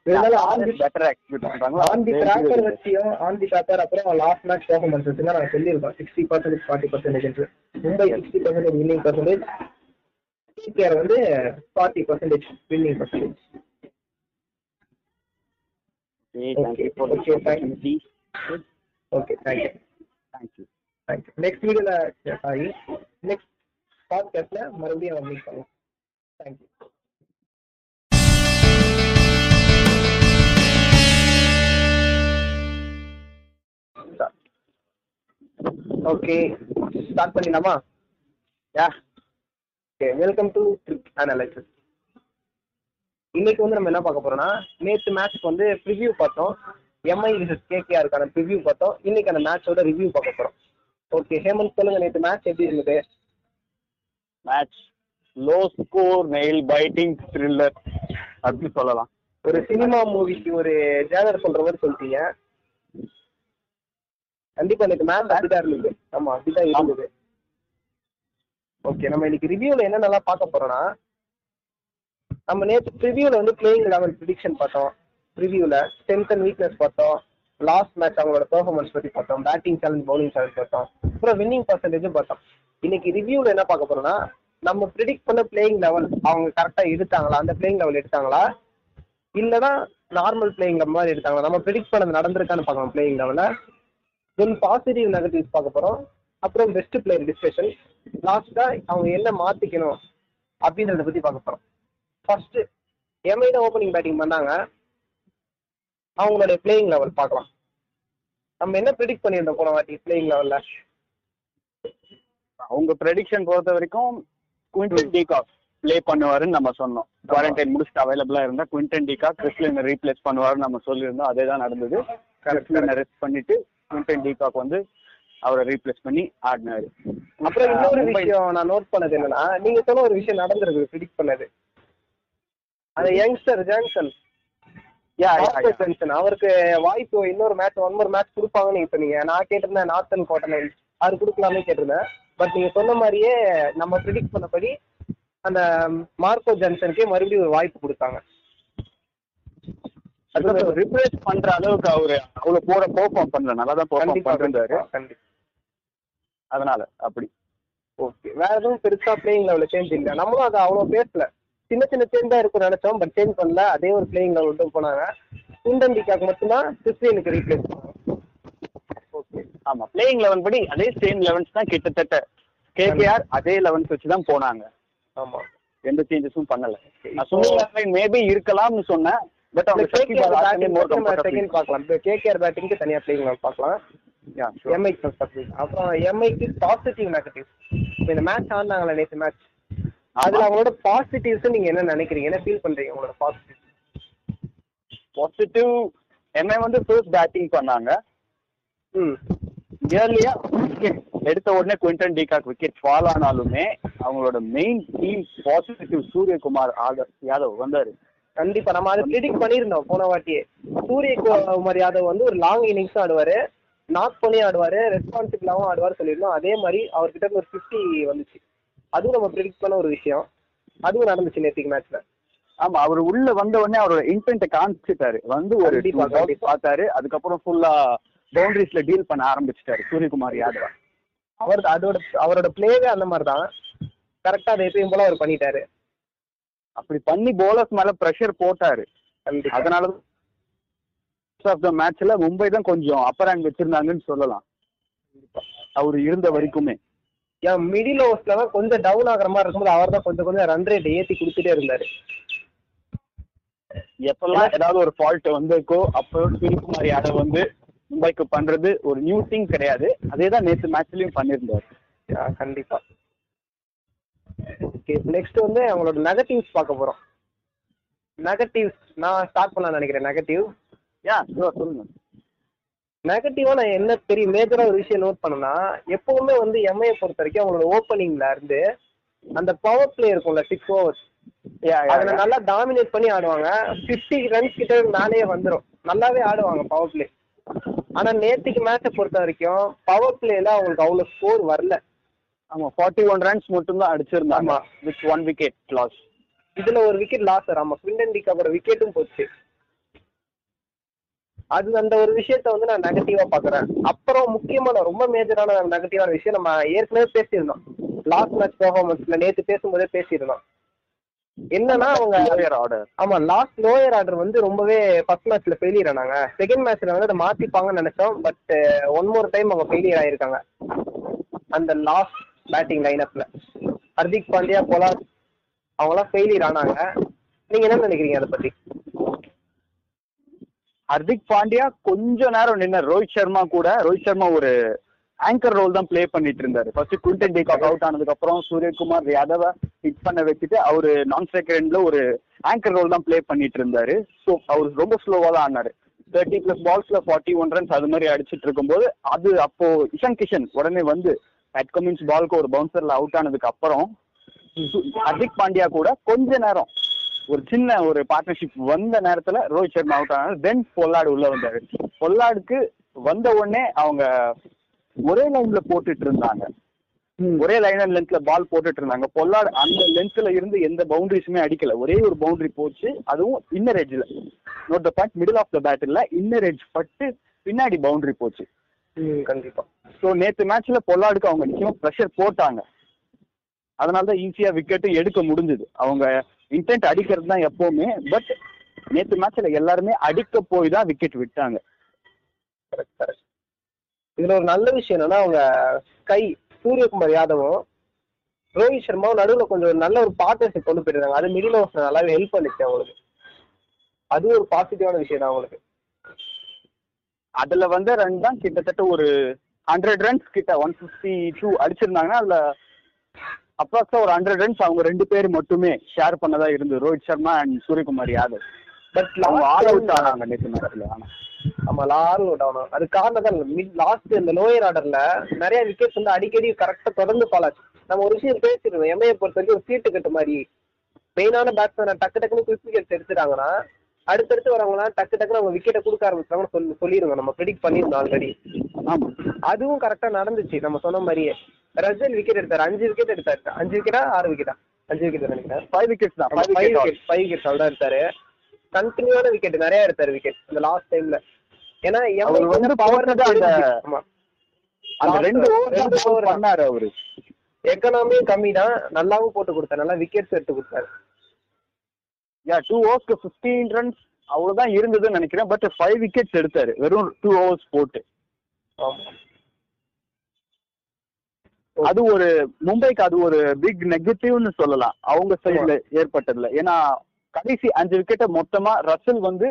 இருந்தாலும் ஆன் தி பெட்டர் எக்ஸ்பெக்ட் பண்றாங்களோ? ஆன் தி ட்ராக்கர் வச்சியும் ஆன் தி ட்ராக்கர் அப்புறம் லாஸ்ட் மேட்ச் பெர்ஃபார்மன்ஸ் வச்சு தான் நாங்கள் சொல்லியிருக்கோம். Sixty percentage forty percentage Mumbai sixty percentage winning percentage KR வந்து forty percentage winning percentage you. opportunity. Okay thank you Thank thank you next வீடியோல சாரி நெக்ஸ்ட் பாட்காஸ்ட்ல மறுபடியும் மீட் பண்ணுவோம். தேங்க்யூ ஓகே ஸ்டார்ட் பண்ணிடலாமா? Yeah okay welcome to trick analysis இன்னைக்கு வந்து நம்ம என்ன பார்க்க போறோம்னா நேற்று மேட்ச்க்கு வந்து ப்ரிவியூ பார்த்தோம். எம்ஐ விசஸ் கேகேஆருக்கான ப்ரிவியூ பார்த்தோம். இன்னைக்கு அந்த மேட்சோட ரிவ்யூ பார்க்க போறோம். ஓகே ஹேமந்த் சொல்லுங்க நேற்று மேட்ச் எப்படி இருந்தது? Match low score nail biting thriller அப்படின்னு சொல்லலாம். ஒரு சினிமா மூவிக்கு ஒரு ஜேனர் சொல்ற மாதிரி சொல்லிட்டீங்க கண்டிப்பா எனக்கு மேட்ச் அப்படிதான் இருந்தது. ஆமா அப்படிதான் இருந்தது. ஓகே நம்ம இன்னைக்கு ரிவ்யூல என்னென்னலாம் பார்க்க போறோம்னா நம்ம நேற்று ப்ரிவியூல வந்து பிளேயிங் லெவல் ப்ரிடிக்ஷன் பார்த்தோம். ப்ரிவியூல ஸ்ட்ரென்த் அண்ட் வீக்னஸ் பார்த்தோம். லாஸ்ட் மேட்ச் அவங்களோட பெர்ஃபார்மன்ஸ் பத்தி பார்த்தோம். பேட்டிங் சேலஞ்ச் பவுலிங் சேலஞ்ச் பார்த்தோம். அப்புறம் வின்னிங் பர்சன்டேஜும் பார்த்தோம். இன்னைக்கு ரிவ்யூல என்ன பார்க்க போறோம்னா நம்ம ப்ரிடிக்ட் பண்ண பிளேயிங் லெவல் அவங்க கரெக்டா எடுத்தாங்களா? அந்த பிளேயிங் லெவல் எடுத்தாங்களா? இல்லைன்னா நார்மல் பிளேயிங் லெவல் மாதிரி எடுத்தாங்களா? நம்ம ப்ரிடிக்ட் பண்ணது நடந்திருக்கான்னு பார்க்கலாம் பிளேயிங் லெவலில் தென் பாசிட்டிவ் நெகட்டிவ்ஸ் பார்க்க போறோம். அப்புறம் பெஸ்ட் பிளேயர் டிஸ்கஷன் லாஸ்டா அவங்க என்ன மாத்திக்கணும் அப்படின்றத பத்தி பார்க்க போறோம். ஃபர்ஸ்ட் எம்ஐ தான் ஓப்பனிங் பேட்டிங் பண்ணாங்க. அவங்களுடைய பிளேயிங் லெவல் பார்க்கலாம். நம்ம என்ன ப்ரிடிக்ட் பண்ணியிருந்தோம் போன வாட்டி பிளேயிங் லெவல்ல அவங்க ப்ரெடிக்ஷன் பொறுத்த வரைக்கும் குவிண்டன் டிகாக் ப்ளே பண்ணுவாருன்னு நம்ம சொன்னோம். குவாரண்டைன் முடிச்சுட்டு அவைலபிளா இருந்தா குவிண்டன் டிகாக் கிறிஸ்லினை ரீப்ளேஸ் பண்ணுவாருன்னு நம்ம சொல்லியிருந்தோம். அதே தான் நடந்தது கிறிஸ்லினை ரெஸ்ட் பண்ணிட்டு குவிண்டன் டிகாக் வந்து அவரை ரீப்ளேஸ் பண்ணி ஆடினாரு. அப்புறம் இன்னொரு விஷயம் நான் நோட் பண்ணது என்னன்னா நீங்க சொன்ன ஒரு விஷயம் நடந்திருக்கு ப்ரிடிக்ட் பண்ணது. அந்த யங்ஸ்டர் ஜான்சன் ஜான்சன் அவருக்கு வாய்ப்பு இன்னொரு மேட்ச் ஒன் மோர் மேட்ச் கொடுப்பாங்கன்னு நீங்க சொன்னீங்க நான் கேட்டிருந்தேன் நார்த்தன் கோட்டனை அது கொடுக்கலாமே கேட்டிருந்தேன். பட் நீங்க சொன்ன மாதிரியே நம்ம ப்ரிடிக்ட் பண்ணபடி அந்த மார்க்கோ ஜான்சனுக்கே மறுபடியும் ஒரு வாய்ப்பு கொடுத்தாங்க. அது ரிப்ளேஸ் பண்ற அளவுக்கு அவரு அவ்வளவு போற பெர்ஃபார்ம் பண்ணல நல்லா தான் பெர்ஃபார்ம் பண்ணிருந்தாரு. அதனால அப்படி. ஓகே வேற எதுவும் பெருசா பிளேயிங் லெவல்ல சேஞ்ச் இல்ல. நம்மளும் அதை அவ்வளவு பேசல. சின்ன சின்ன சேஞ்ச் தான் இருக்கும் நினைச்சோம் பட் சேஞ்ச் பண்ணல. அதே ஒரு பிளேயிங் லெவல் விட்டு போனாங்க. குண்டன் டிகாக் மட்டும்தான் கிறிஸ்டியனுக்கு ரீப்ளேஸ் பண்ணாங்க ஓகே ஆமா பிளேயிங் லெவன் படி அதே சேம் லெவன்ஸ் தான் கிட்டத்தட்ட. கேகேஆர் அதே லெவன்ஸ் வச்சு தான் போனாங்க. ஆமா. எந்த சேஞ்சஸும் பண்ணல. நான் மேபி இருக்கலாம்னு சொன்னேன் பட் அவங்க கேகேஆர் பேட்டிங்க்கு தனியா பிளேயிங் லெவல் பார்க்கலாம். எம்ஐக்கு அப்புறம் எம்ஐக்கு பாசிட்டிவ் நெகட்டிவ் இந்த மேட்ச் ஆடினாங்களே நேற்று மேட்ச் அதுல அவங்களோட பாசிட்டிவ்ஸ் நீங்க என்ன நினைக்கிறீங்க? என்ன ஃபீல் பண்றீங்க உங்களோட பாசிட்டிவ் பாசிட்டிவ் எம்ஐ வந்து ஃபர்ஸ்ட் பேட்டிங் பண்ணாங்க. ம். இயர்லியா எடுத்த உடனே குவிண்டன் டிகாக் விக்கெட் ஃபால் ஆனாலுமே அவங்களோட main team positive Suryakumar Yadav வந்தாரு. கண்டிப்பா. நம்ம அதை ப்ரிடிக்ட் பண்ணியிருந்தோம் போன வாட்டியே. சூரிய குமார் யாதவ் வந்து ஒரு லாங் இன்னிங்ஸ் ஆடுவாரு. நாக் பண்ணி ஆடுவாரு. ரெஸ்பான்சிபிளாவும் ஆடுவார் சொல்லியிருந்தோம். அதே மாதிரி அவர்கிட்ட ஒரு ஃபிஃப்டி வந்துச்சு. அதுவும் நம்ம ப்ரிடிக்ட் பண்ண ஒரு விஷயம். அதுவும் நடந்துச்சு நேற்றுக்கு மேட்ச்ல ஆமா அவர் உள்ள வந்த உடனே அவரோட இன்டென்ட்டை காமிச்சிட்டாரு. வந்து ஒரு. பார்த்தாரு. அதுக்கப்புறம் ஃபுல்லா பவுண்டரிஸ்ல டீல் பண்ண ஆரம்பிச்சிட்டாரு சூரியகுமார் யாதவ். அவர் அதோட அவரோட பிளேவே அந்த மாதிரி தான் கரெக்டா அதை எப்பயும் போல அவர் பண்ணிட்டாரு. அப்படி பண்ணி போலர்ஸ் மேல பிரஷர் போட்டாரு. அதனால ஆஃப் த மேட்ச்ல மும்பை தான் கொஞ்சம் அப்பர் ஹேண்ட் வச்சிருந்தாங்கன்னு சொல்லலாம். அவர் இருந்த வரைக்குமே. ஏன் மிடில் ஓவர்ஸ்ல தான் கொஞ்சம் டவுன் ஆகுற மாதிரி இருக்கும்போது அவர் தான் கொஞ்சம் கொஞ்சம் ரன் ரேட் ஏத்தி கொடுத்துட்டே இருந்தாரு. எப்பெல்லாம் ஏதாவது ஒரு ஃபால்ட் வந்திருக்கோ அப்போ சூரியகுமார் யாதவ் வந்து மும்பைக்கு பண்றது ஒரு நியூ திங் கிடையாது. அதே தான் நேற்று மேட்ச்லயும் பண்ணியிருந்தாரு. கண்டிப்பா. ஓகே நெக்ஸ்ட் வந்து அவங்களோட நெகட்டிவ்ஸ் பார்க்க போறோம். நெகட்டிவ்ஸ் நான் ஸ்டார்ட் பண்ணலாம் நினைக்கிறேன் நெகட்டிவ் யா சொல்லுங்க. நெகட்டிவா நான் என்ன பெரிய மேஜரா ஒரு விஷயம் நோட் பண்ணனா எப்பவுமே வந்து எம்ஐயை பொறுத்த வரைக்கும் அவங்களோட ஓப்பனிங்ல இருந்து அந்த பவர் பிளே இருக்கும்ல சிக்ஸ் ஓவர்ஸ் அதுல yeah. நல்லா டாமினேட் பண்ணி ஆடுவாங்க. 50 ரன்ஸ் கிட்ட மேலேயே வந்துரும். நல்லாவே ஆடுவாங்க பவர் பிளே ஆனா நேத்துக்கு மேட்சை பொறுத்த வரைக்கும் பவர் பிளேல அவங்களுக்கு அவ்வளவு ஸ்கோர் வரல. ஆமா ஃபார்ட்டி ஒன் ரன்ஸ் மட்டும் தான் அடிச்சிருந்தாங்க. வித் ஒன் விக்கெட் லாஸ் இதுல ஒரு விக்கெட் லாஸ் ஆமா குவிண்டன் டிகாக்கோட விக்கெட்டும் போச்சு. அது அந்த ஒரு விஷயத்த வந்து நான் நெகட்டிவா பாக்குறேன் அப்புறம் முக்கியமான ரொம்ப மேஜரான நெகட்டிவான விஷயம் நம்ம ஏற்கனவே பேசியிருந்தோம். லாஸ்ட் மேட்ச் பெர்ஃபார்மன்ஸ்ல நேத்து பேசும்போதே பேசியிருந்தோம். என்னன்னா அவங்க ஆர்டர் ஆமா லாஸ்ட் லோயர் ஆர்டர் வந்து ரொம்பவே ஃபர்ஸ்ட் மேட்ச்ல ஃபெயிலியர் ஆனாங்க. செகண்ட் மேட்ச்ல வந்து அதை மாத்திப்பாங்கன்னு நினைச்சோம். பட் ஒன் மோர் டைம் அவங்க ஃபெயிலியர் ஆயிருக்காங்க. அந்த லாஸ்ட் பேட்டிங் லைனப்ல ஹர்திக் பாண்டியா பொலார் அவங்களாம் ஃபெயிலியர் ஆனாங்க. நீங்க என்ன நினைக்கிறீங்க அதை பத்தி? ஹர்திக் பாண்டியா கொஞ்ச நேரம் நின்ன ரோஹித் சர்மா கூட ரோஹித் சர்மா ஒரு ஆங்கர் ரோல் தான் ப்ளே பண்ணிட்டு இருந்தாரு. ஃபர்ஸ்ட் குண்டன் டேக் அவுட் ஆனதுக்கு அப்புறம் சூரியகுமார் யாதவ ஹிட் பண்ண வச்சுட்டு அவரு நான் ஸ்ட்ரைக்கர் எண்ட்ல ஒரு ஆங்கர் ரோல் தான் ப்ளே பண்ணிட்டு இருந்தாரு. ஸோ அவர் ரொம்ப ஸ்லோவா தான் ஆனாரு. தேர்ட்டி பிளஸ் பால்ஸ்ல ஃபார்ட்டி ஒன் ரன்ஸ் அது மாதிரி அடிச்சிட்டு இருக்கும்போது அது அப்போ இஷான் கிஷன் உடனே வந்து பேட் கமின்ஸ் பால்க்கு ஒரு பவுன்சர்ல அவுட் ஆனதுக்கு அப்புறம் ஹர்திக் பாண்டியா கூட கொஞ்ச நேரம் ஒரு சின்ன ஒரு பார்ட்னர்ஷிப் வந்த நேரத்துல ரோஹித் சர்மா அவுட் ஆனாரு. தென் பொல்லாடு உள்ள வந்தாரு. பொல்லாடுக்கு வந்த உடனே அவங்க ஒரே லைன்ல போட்டுட்டு இருந்தாங்க. ஒரே லைன் அண்ட் லென்த்ல பால் போட்டுட்டு இருந்தாங்க. பொல்லாடு அந்த லென்த்ல இருந்து எந்த பவுண்டரிஸுமே அடிக்கல. ஒரே ஒரு பவுண்டரி போச்சு. அதுவும் inner எட்ஜ்ல not the point middle off the bat இல்ல. இன்னர் எட்ஜ் பட்டு பின்னாடி பவுண்டரி போச்சு. கண்டிப்பா. ஸோ நேத்து மேட்ச்ல பொல்லாடுக்கு அவங்க நிச்சயமா ப்ரெஷர் போட்டாங்க. அதனால தான் ஈஸியா விக்கெட்டும் எடுக்க முடிஞ்சது. அவங்க இன்டென்ட் அடிக்கிறது தான் எப்பவுமே பட் நேத்து மேட்ச்ல எல்லாருமே அடிக்க போய் தான் விக்கெட் விட்டாங்க. இதுல ஒரு நல்ல விஷயம் என்னன்னா அவங்க கை சூரியகுமார் யாதவும் ரோஹித் சர்மாவும் நடுவுல கொஞ்சம் நல்ல ஒரு பார்ட்னர்ஷிப் கொண்டு போயிருந்தாங்க. அது மிடில் ஓவர்ஸ் நல்லாவே ஹெல்ப் பண்ணுச்சு அவங்களுக்கு. அது ஒரு பாசிட்டிவான விஷயம் தான் அவங்களுக்கு. அதுல வந்த ரன் தான் கிட்டத்தட்ட ஒரு ஹண்ட்ரட் ரன்ஸ் கிட்ட ஒன் ஃபிஃப்டி டூ அடிச்சிருந்தாங்கன்னா அதுல அப்ராக்ஸா ஒரு ஹண்ட்ரட் ரன்ஸ் அவங்க ரெண்டு பேர் மட்டுமே ஷேர் பண்ணதா இருந்தது. ரோஹித் சர்மா அண்ட் சூரியகுமார் யாதவ். பட் அவங்க ஆல் அவுட் ஆனாங்க நேற்று மேட்ச்ல ஆனா ஆமா லார் அவுட் அது காரணம் தான். மிட் லாஸ்ட் இந்த லோயர் ஆர்டர்ல நிறைய விக்கெட்ஸ் வந்து அடிக்கடி கரெக்டா தொடர்ந்து பாலாச்சு நம்ம ஒரு விஷயம் பேசிடுவோம் எம்ஐயை பொறுத்த வரைக்கும் ஒரு சீட்டு கட்டு மாதிரி மெயினான பேட்ஸ்மேனை டக்கு டக்குன்னு குவிக் விக்கெட்ஸ் எடுத்துட்டாங்கன்னா அடுத்தடுத்து வரவங்களாம் டக்கு டக்குன்னு அவங்க விக்கெட்டை கொடுக்க ஆரம்பிச்சாங்கன்னு சொல்லி சொல்லிடுங்க நம்ம ப்ரெடிக்ட் பண்ணிருந்தோம் ஆல்ரெடி ஆமா. அதுவும் கரெக்டா நடந்துச்சு. நம்ம சொன்ன மாதிரியே. ரஜல் விக்கெட் எடுத்தாரு. அஞ்சு விக்கெட் எடுத்தாரு. அஞ்சு விக்கெட்டா ஆறு விக்கெட்டா அஞ்சு விக்கெட் நினைக்கிறேன் ஃபைவ் விக்கெட்ஸ் தான். Five wicket wicket five wickets அவ்வளோ எடுத்தாரு. கண்டினியூவான விக்கெட் நிறைய எடுத்தாரு விக்கெட் இந்த லாஸ்ட் டைம்ல ஏன்னா அவர் வந்து போட்டது அந்த- ரெண்டு ஓவர். பண்ணாரு அவரு. எக்கனாமியும் கம்மி தான் நல்லாவும் போட்டு கொடுத்தாரு. நல்லா விக்கெட்ஸ் எடுத்து கொடுத்தாரு. யா டூ ஓவர்ஸ்க்கு ஃபிஃப்டீன் ரன்ஸ் அவ்வளவுதான் இருந்ததுன்னு நினைக்கிறேன். பட் ஃபைவ் விக்கெட்ஸ் எடுத்தாரு. வெறும் டூ ஓவர்ஸ் போட்டு. ஆமா அது ஒரு மும்பைக்கு அது ஒரு பிக் நெகட்டிவ்னு சொல்லலாம். அவங்க சைடுல ஏற்பட்டதுல. ஏன்னா கடைசி அஞ்சு விக்கெட்டை மொத்தமா ரசல் வந்து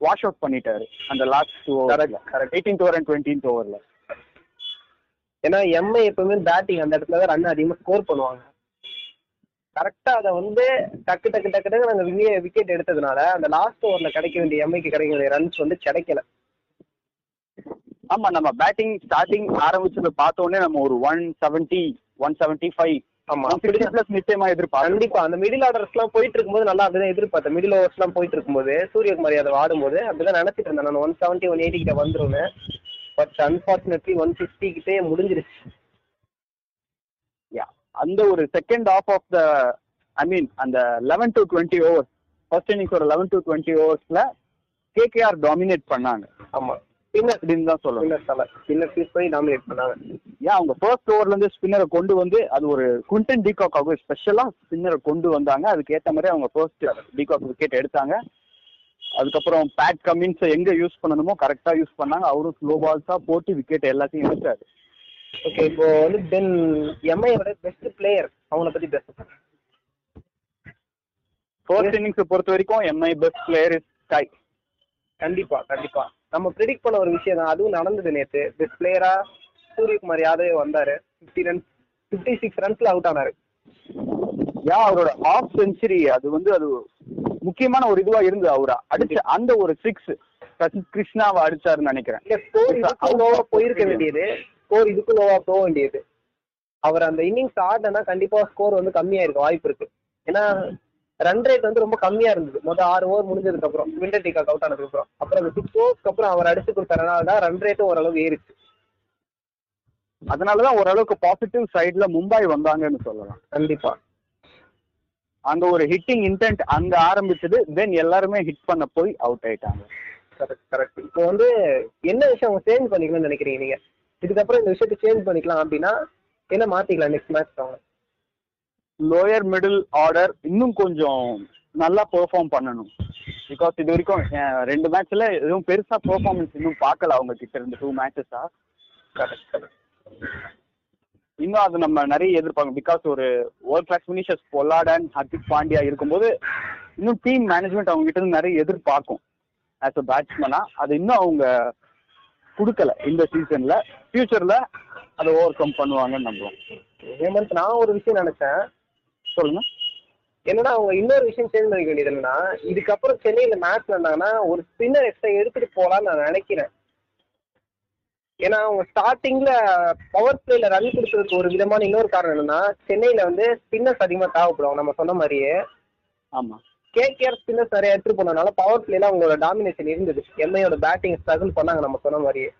வாஷ் அவுட் பண்ணிட்டாரு. அந்த லாஸ்ட் டூ ஓவர்ல correct eighteenth over and twentieth ஓவர்ல ஏன்னா எம்ஐ எப்பவுமே பேட்டிங் அந்த இடத்துல தான் ரன் அதிகமா ஸ்கோர் பண்ணுவாங்க. கரெக்டா அதை வந்து டக்கு டக்கு டக்கு டக்கு நாங்க விக்கெட் எடுத்ததுனால அந்த லாஸ்ட் ஓவர்ல கிடைக்க வேண்டிய எம்ஐக்கு கிடைக்க வேண்டிய ரன்ஸ் வந்து கிடைக்கல. ஆமா நம்ம பேட்டிங் ஸ்டார்டிங் ஆரம்பிச்சத பார்த்த உடனே நம்ம ஒரு one seventy one seventy five ஆமா பிளஸ் நிச்சயமா கண்டிப்பா அந்த மிடில் ஆர்டர்ஸ் எல்லாம் போயிட்டு இருக்கும்போது நல்லா அப்படிதான் எதிர்பார்த்தேன். மிடில் ஓவர்ஸ் எல்லாம் போயிட்டு இருக்கும்போது சூரியகுமார் யாதவ் ஆடும்போது அப்படிதான் நினைச்சிட்டு இருந்தேன். நான் ஒன் செவன்ட்டி ஒன் எயிட்டி கிட்ட வந்துரும்னு பட் அன்பார்ச்சுனேட்லி ஒன் சிக்ஸ்டி கிட்டே முடிஞ்சிருச்சு. அந்த ஒரு second half of the I mean அந்த eleven to twenty overs first innings ஒரு லெவன் டு டுவெண்ட்டி ஓவர்ஸ்ல கேகேஆர் டாமினேட் பண்ணாங்க. ஆமா. ஸ்பின்னர் அப்படின்னு தான் சொல்லணும். ஸ்பின்னர் ஃபீஸ் பண்ணி டாமினேட் பண்ணாங்க. ஏன் அவங்க ஃபர்ஸ்ட் ஓவர்ல இருந்து ஸ்பின்னரை கொண்டு வந்து அது ஒரு குவிண்டன் டீகாக்காக ஸ்பெஷலா ஸ்பின்னரை கொண்டு வந்தாங்க. அதுக்கு ஏத்த மாதிரி அவங்க ஃபர்ஸ்ட் டீகாக் விக்கெட் எடுத்தாங்க. அதுக்கப்புறம் பேட் கமின்ஸ் எங்க யூஸ் பண்ணணுமோ கரெக்டா யூஸ் பண்ணாங்க. அவரும் ஸ்லோ பால்ஸா போட்டு விக்கெட் எல்லாத்தையும் எடுத்தாரு. ஓகே இப்போ வந்து தென் எம்ஐயோட பெஸ்ட் பிளேயர் அவங்கள பத்தி பேசுறேன் ஃபர்ஸ்ட் இன்னிங்ஸ் பொறுத்த வரைக்கும் MI best player is SKY கண்டிப்பா கண்டிப்பா. நம்ம ப்ரிடிக்ட் பண்ண ஒரு விஷயம் தான். அதுவும் நடந்தது நேத்து. பெஸ்ட் பிளேயரா சூரியகுமார் யாதவ் வந்தாரு. ஃபிஃப்டி ரன்ஸ் ஃபிஃப்டி சிக்ஸ் ரன்ஸ்ல அவுட் ஆனாரு. யா அவரோட ஆஃப் செஞ்சுரி அது வந்து அது முக்கியமான ஒரு இதுவா இருந்தது அவரா? அடிச்ச அந்த ஒரு சிக்ஸ் கிருஷ்ணாவை அடிச்சாருன்னு நினைக்கிறேன். போயிருக்க வேண்டியது. ஸ்கோர் இதுக்கும் லோவா போக வேண்டியது. அவர் அந்த இன்னிங்ஸ் ஆடினா கண்டிப்பா ஸ்கோர் வந்து கம்மியா இருக்க வாய்ப்பு இருக்கு. ஏன்னா ரன் ரேட் வந்து ரொம்ப கம்மியா இருந்தது. மொத்தம் ஆறு ஓவர் முடிஞ்சதுக்கு அப்புறம் விண்டர் டீக்காக் அவுட் ஆனதுக்கு அப்புறம் அப்புறம் அந்த சிக்ஸ் ஓவர்ஸ்க்கு அப்புறம் அவர் அடிச்சு கொடுத்தறனால தான் ரன் ரேட்டும் ஓரளவு ஏறிச்சு. அதனாலதான் ஓரளவுக்கு பாசிட்டிவ் சைடுல மும்பை வந்தாங்கன்னு சொல்லலாம். கண்டிப்பா. அங்க ஒரு ஹிட்டிங் இன்டென்ட் அங்க ஆரம்பிச்சது தென் எல்லாருமே ஹிட் பண்ண போய் அவுட் ஆயிட்டாங்க. கரெக்ட் கரெக்ட் இப்போ வந்து என்ன விஷயம் சேஞ்ச் பண்ணிக்கலாம்னு நினைக்கிறீங்க நீங்க? இதுக்கப்புறம் இந்த விஷயத்தை சேஞ்ச் பண்ணிக்கலாம் அப்படின்னா என்ன மாத்திக்கலாம் நெக்ஸ்ட் மேட்ச் அவங்க? லோயர் மிடில் ஆர்டர் இன்னும் கொஞ்சம் நல்லா பெர்ஃபார்ம் பண்ணணும். பிகாஸ் இது வரைக்கும் ரெண்டு மேட்ச்ல எதுவும் பெருசா பெர்ஃபார்மன்ஸ் இன்னும் பார்க்கல அவங்க கிட்ட இருந்து டூ மேட்சஸா இன்னும் அது நம்ம நிறைய எதிர்பார்க்கணும். பிகாஸ் ஒரு world class finishers Pollard and Hardik Pandya இருக்கும்போது இன்னும் டீம் மேனேஜ்மெண்ட் அவங்க கிட்ட இருந்து நிறைய எதிர்பார்க்கும். ஆஸ் அ பேட்ஸ்மேனா அது இன்னும் அவங்க கொடுக்கல இந்த சீசன்ல ஃபியூச்சர்ல அதை ஓவர் கம் பண்ணுவாங்கன்னு நம்புவோம் ஹேமந்த் நான் ஒரு விஷயம் நினைச்சேன். சொல்லுங்க. என்னன்னா அவங்க இன்னொரு விஷயம் சேஞ்ச் பண்ணிக்க வேண்டியது என்னன்னா இதுக்கப்புறம் சென்னையில மேட்ச் நடந்தாங்கன்னா ஒரு ஸ்பின்னர் எக்ஸ்ட்ரா எடுத்துட்டு போலாம்னு நான் நினைக்கிறேன். ஏன்னா அவங்க ஸ்டார்டிங்ல பவர் பிளேல ரன் கொடுத்ததுக்கு ஒரு விதமான இன்னொரு காரணம் என்னன்னா சென்னையில வந்து ஸ்பின்னர்ஸ் அதிகமா தேவைப்படும் நம்ம சொன்ன மாதிரியே. ஆமா. கேகேஆர் ஸ்பின்னர்ஸ் நிறைய எடுத்துட்டு போனதுனால பவர் பிளேல அவங்களோட டாமினேஷன் இருந்தது. எம்ஐயோட பேட்டிங் ஸ்ட்ரகிள் பண்ணாங்க நம்ம சொன்ன மாதிரியே.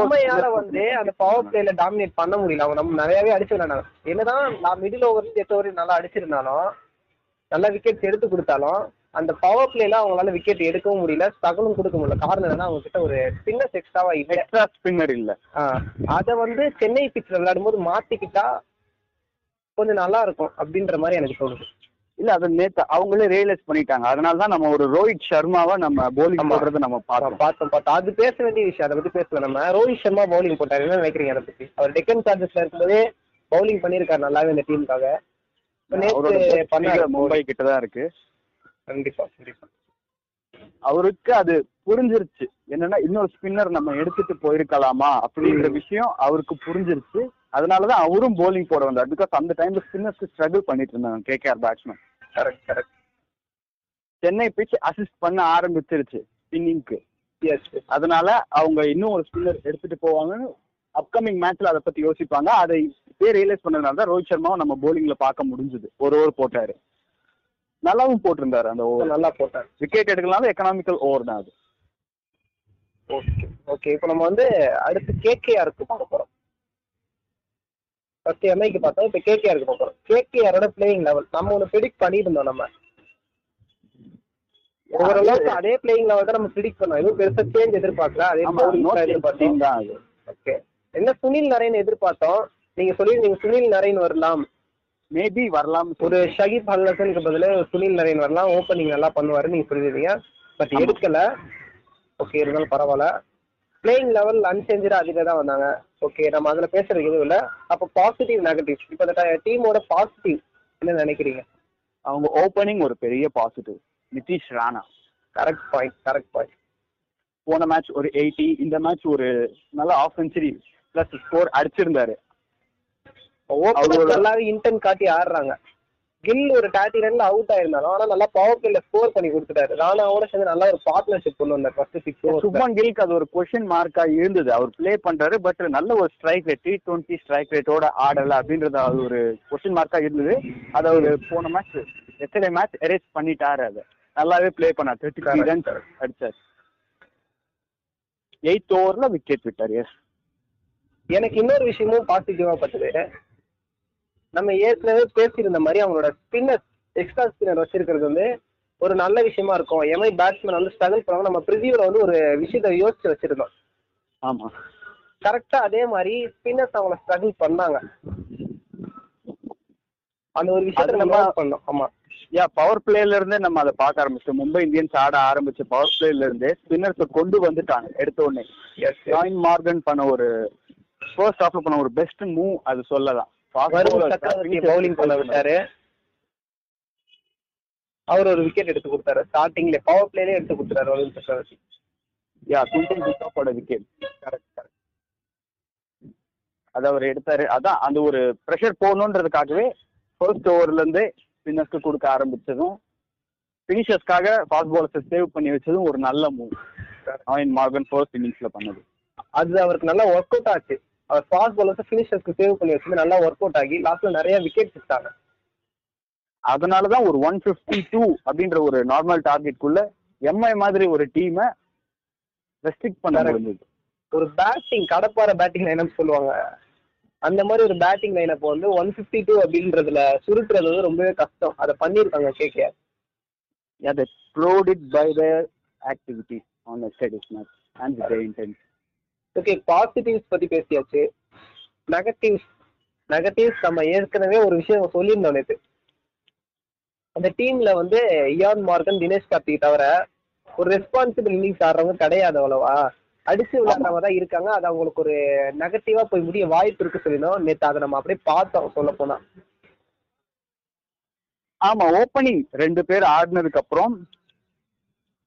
எம்ஐயால வந்து அந்த பவர் பிளேல டாமினேட் பண்ண முடியல. அவங்க நம்ம நிறையவே அடிச்சு விளையாண்டாங்க என்னதான் நான் மிடில் ஓவர் எட்டு ஓவர் நல்லா அடிச்சிருந்தாலும் நல்லா விக்கெட்ஸ் எடுத்து கொடுத்தாலும் அந்த பவர் பிளேல அவங்களால விக்கெட் எடுக்கவும் முடியல ஸ்ட்ரகிளும் கொடுக்க முடியல. காரணம் என்னன்னா அவங்க கிட்ட ஒரு ஸ்பின்னர்ஸ் எக்ஸ்ட்ராவா இல்ல. எக்ஸ்ட்ரா ஸ்பின்னர் இல்ல. அதை வந்து சென்னை பிச்சில் விளையாடும் போது மாத்திக்கிட்டா கொஞ்சம் நல்லா இருக்கும் அப்படின்ற மாதிரி எனக்கு தோணுது. இல்ல அது நேத்து அவங்களே ரியலைஸ் பண்ணிட்டாங்க. அதனால தான் நம்ம ஒரு ரோஹித் சர்மாவை நம்ம ஆமா. போடுறத நம்ம பார்த்தோம். பார்த்தோம் பார்த்தோம். அது பேச வேண்டிய விஷயம். அதை பத்தி பேசல நம்ம ரோஹித் சர்மா பவுலிங் போட்டாரு. என்ன நினைக்கிறீங்க அதை பத்தி? அவர் டெக்கன் சார்ஜஸ்ல இருக்கும்போதே பவுலிங் பண்ணியிருக்காரு நல்லாவே இந்த டீமுக்காக. நேற்று மும்பை கிட்ட தான் இருக்கு. கண்டிப்பா கண்டிப்பா. அவருக்கு அது புரிஞ்சிருச்சு. என்னன்னா இன்னொரு ஸ்பின்னர் நம்ம எடுத்துட்டு போயிருக்கலாமா அப்படின்ற விஷயம் அவருக்கு புரிஞ்சிருச்சு. அதனாலதான் அவரும் போலிங் போட வந்தார். பிகாஸ் அந்த டைம்ல ஸ்பின்னர்ஸ்க்கு ஸ்ட்ரகிள் பண்ணிட்டு இருந்தாங்க KKR batsman correct correct Chennai pitch assist பண்ண ஆரம்பிச்சிருச்சு ஸ்பின்னிங்க்கு அதனால அவங்க இன்னும் ஒரு ஸ்பின்னர் எடுத்துட்டு போவாங்கன்னு அப்கமிங் மேட்ச்ல அதை பத்தி யோசிப்பாங்க. அதை இப்பயே ரியலைஸ் பண்ணதுனால தான் ரோஹித் சர்மாவை நம்ம போலிங்ல பார்க்க முடிஞ்சது. ஒரு ஓவர் போட்டாரு. நல்லாவும் போட்டிருந்தாரு அந்த ஓவர் நல்லா போட்டார். விக்கெட் எடுக்கலாம் எக்கனாமிக்கல் ஓவர் தான் அது. ஓகே ஓகே இப்போ நம்ம வந்து அடுத்து கேகேஆருக்கு பார்க்க போறோம். ஃபர்ஸ்ட் எம்ஐக்கு பார்த்தோம். இப்போ கேகேஆருக்கு பார்க்க போறோம் கேகேஆரோட பிளேயிங் லெவல் நம்ம ஒன்று ப்ரிடிக்ட் பண்ணியிருந்தோம் நம்ம. ஓவராலாக அதே பிளேயிங் லெவல் தான் நம்ம ப்ரிடிக்ட் பண்ணோம். எதுவும் பெருசா சேஞ்ச் எதிர்பார்க்கல. அதே எதிர்பார்த்தோம் ஓகே என்ன சுனில் நரேன் எதிர்பார்த்தோம்? நீங்க சொல்லியிருந்தீங்க சுனில் நரேன் வரலாம். மேபி வரலாம். ஒரு ஷகிப் ஹல்லசனுக்கு பதிலா சுனில் நரேன் வரலாம். ஓப்பனிங் நல்லா பண்ணுவாரு நீங்க சொல்லியிருந்தீங்க. பட். எடுக்கல. ஓகே இருந்தாலும் பரவாயில்ல. பிளேயிங் லெவல் அன்சேஞ்சரா அதிக தான் வந்தாங்க. ஓகே நம்ம அதுல பேசுறதுக்கு எதுவும் இல்ல. அப்போ பாசிட்டிவ் நெகட்டிவ் இப்போ இந்த டீமோட பாசிட்டிவ் என்ன நினைக்கிறீங்க? அவங்க ஓப்பனிங் ஒரு பெரிய positive Nitish Rana. Correct point correct point போன மேட்ச் ஒரு எயிட்டி இந்த மேட்ச் ஒரு நல்ல ஆஃப் செஞ்சுரி பிளஸ் ஸ்கோர் அடிச்சிருந்தாரு நல்லாவே இன்டென்ட் காட்டி ஆடுறாங்க. கில் ஒரு தேர்ட்டி ரன்ல அவுட் ஆயிருந்தாலும் ஆனா நல்லா பவர் பிளேல ஸ்கோர் பண்ணி கொடுத்துட்டாரு. ராணாவோட சேர்ந்து நல்ல ஒரு பார்ட்னர்ஷிப் கொண்டு வந்தார் ஃபர்ஸ்ட் சிக்ஸ் ஓவர் சுப்மன் கில்க்கு அது ஒரு கொஸ்டின் மார்க்கா இருந்தது. அவர் ப்ளே பண்றாரு பட் நல்ல ஒரு strike rate T twenty strike ரேட்டோட ஆடல அப்படின்றது அது ஒரு கொஸ்டின் மார்க்கா இருந்தது. அதை அவர் போன மேட்ச் எத்தனை மேட்ச் எரேஸ் பண்ணிட்டாரு அதை. நல்லாவே ப்ளே பண்ணார். Thirty three Correct, runs. அடிச்சார் எயித் ஓவர்ல விக்கெட் விட்டார் எஸ் எனக்கு இன்னொரு விஷயமும் பாசிட்டிவா பட்டது. நம்ம ஏற்கனவே பேசியிருந்த மாதிரி அவங்களோட ஸ்பின்னர் எக்ஸ்ட்ரா ஸ்பின்னர் வச்சிருக்கிறது வந்து ஒரு நல்ல விஷயமா இருக்கும். எம்ஐ பேட்ஸ்மேன் வந்து ஸ்ட்ரகிள் பண்ணுவாங்க நம்ம ப்ரிவியூல வந்து ஒரு விஷயத்த யோசிச்சு வச்சிருந்தோம். ஆமா. கரெக்டா அதே மாதிரி ஸ்பின்னர்ஸ் அவங்கள ஸ்ட்ரகிள் பண்ணாங்க. அந்த ஒரு விஷயத்த நம்ம பண்ணோம். ஆமா. யா பவர் பிளேல இருந்தே நம்ம அதை பார்க்க ஆரம்பிச்சோம் மும்பை இந்தியன்ஸ் ஆட ஆரம்பிச்ச பவர் பிளேல இருந்தே ஸ்பின்னர்ஸ் கொண்டு வந்துட்டாங்க எடுத்த உடனே. ஜாயின் மார்கன் பண்ண ஒரு ஃபர்ஸ்ட் ஆஃப்ல பண்ண ஒரு பெஸ்ட் மூவ் அது சொல்லலாம். பவுலிங் பண்ண விட்டாரு. அவர் ஒரு விக்கெட் எடுத்து கொடுத்தாரு. ஸ்டார்டிங்ல பவர் பிளேலே எடுத்து கொடுத்தாரு வருண் சக்கரவர்த்தி. யா குந்தன் குத்தாப்போட விக்கெட் கரெக்ட் கரெக்ட் அது அவர் எடுத்தாரு. அதான் அந்த ஒரு ப்ரெஷர் போகணுன்றதுக்காகவே ஃபர்ஸ்ட் ஓவர்ல இருந்தே ஸ்பின்னர்ஸ்க்கு கொடுக்க ஆரம்பிச்சதும் ஃபினிஷர்ஸ்க்காக ஃபாஸ்ட் பாலர்ஸ் சேவ் பண்ணி வச்சதும் ஒரு நல்ல மூவ் ஜாயின் மார்கன் ஃபர்ஸ்ட் இன்னிங்ஸ்ல பண்ணது. அது அவருக்கு நல்லா ஒர்க் அவுட் ஆச்சு. அவர் ஃபாஸ்ட் பாலர்ஸ் ஃபினிஷர்ஸ்க்கு சேவ் பண்ணி வச்சது நல்லா ஒர்க் அவுட் ஆகி லாஸ்ட்ல நிறைய விக்கெட் எடுத்தாங்க. அதனாலதான் ஒரு ஒன் பிப்டி டூ அப்படின்ற ஒரு நார்மல் டார்கெட்குள்ள எம்ஐ மாதிரி ஒரு டீமை ரெஸ்ட்ரிக்ட் பண்ண Correct. முடிஞ்சது. ஒரு பேட்டிங் கடப்பார பேட்டிங் லைனப் சொல்லுவாங்க. அந்த மாதிரி ஒரு பேட்டிங் லைனப் வந்து ஒன் பிப்டி டூ அப்படின்றதுல சுருட்டுறது வந்து ரொம்பவே கஷ்டம். அதை பண்ணியிருக்காங்க KKR proved it by their activities on yesterday's match and with their intent. ஓகே பாசிட்டிவ்ஸ் பத்தி பேசியாச்சு. நெகட்டிவ்ஸ் நெகட்டிவ்ஸ் நம்ம ஏற்கனவே ஒரு விஷயம் சொல்லியிருந்தோம் நேற்று அந்த டீம்ல வந்து இயான் மார்கன் தினேஷ் கார்த்திக் தவிர ஒரு ரெஸ்பான்சிபிள் இன்னிங்ஸ் ஆடுறவங்க கிடையாது அவ்வளவா? அடிச்சு விளையாடுறவங்க தான் இருக்காங்க. அது அவங்களுக்கு ஒரு நெகட்டிவா போய் முடிய வாய்ப்பு இருக்கு சொல்லினோம் நேற்று அதை நம்ம அப்படியே பார்த்தோம் சொல்ல போனா ஆமா ஓப்பனிங் ரெண்டு பேர் ஆடினதுக்கு அப்புறம்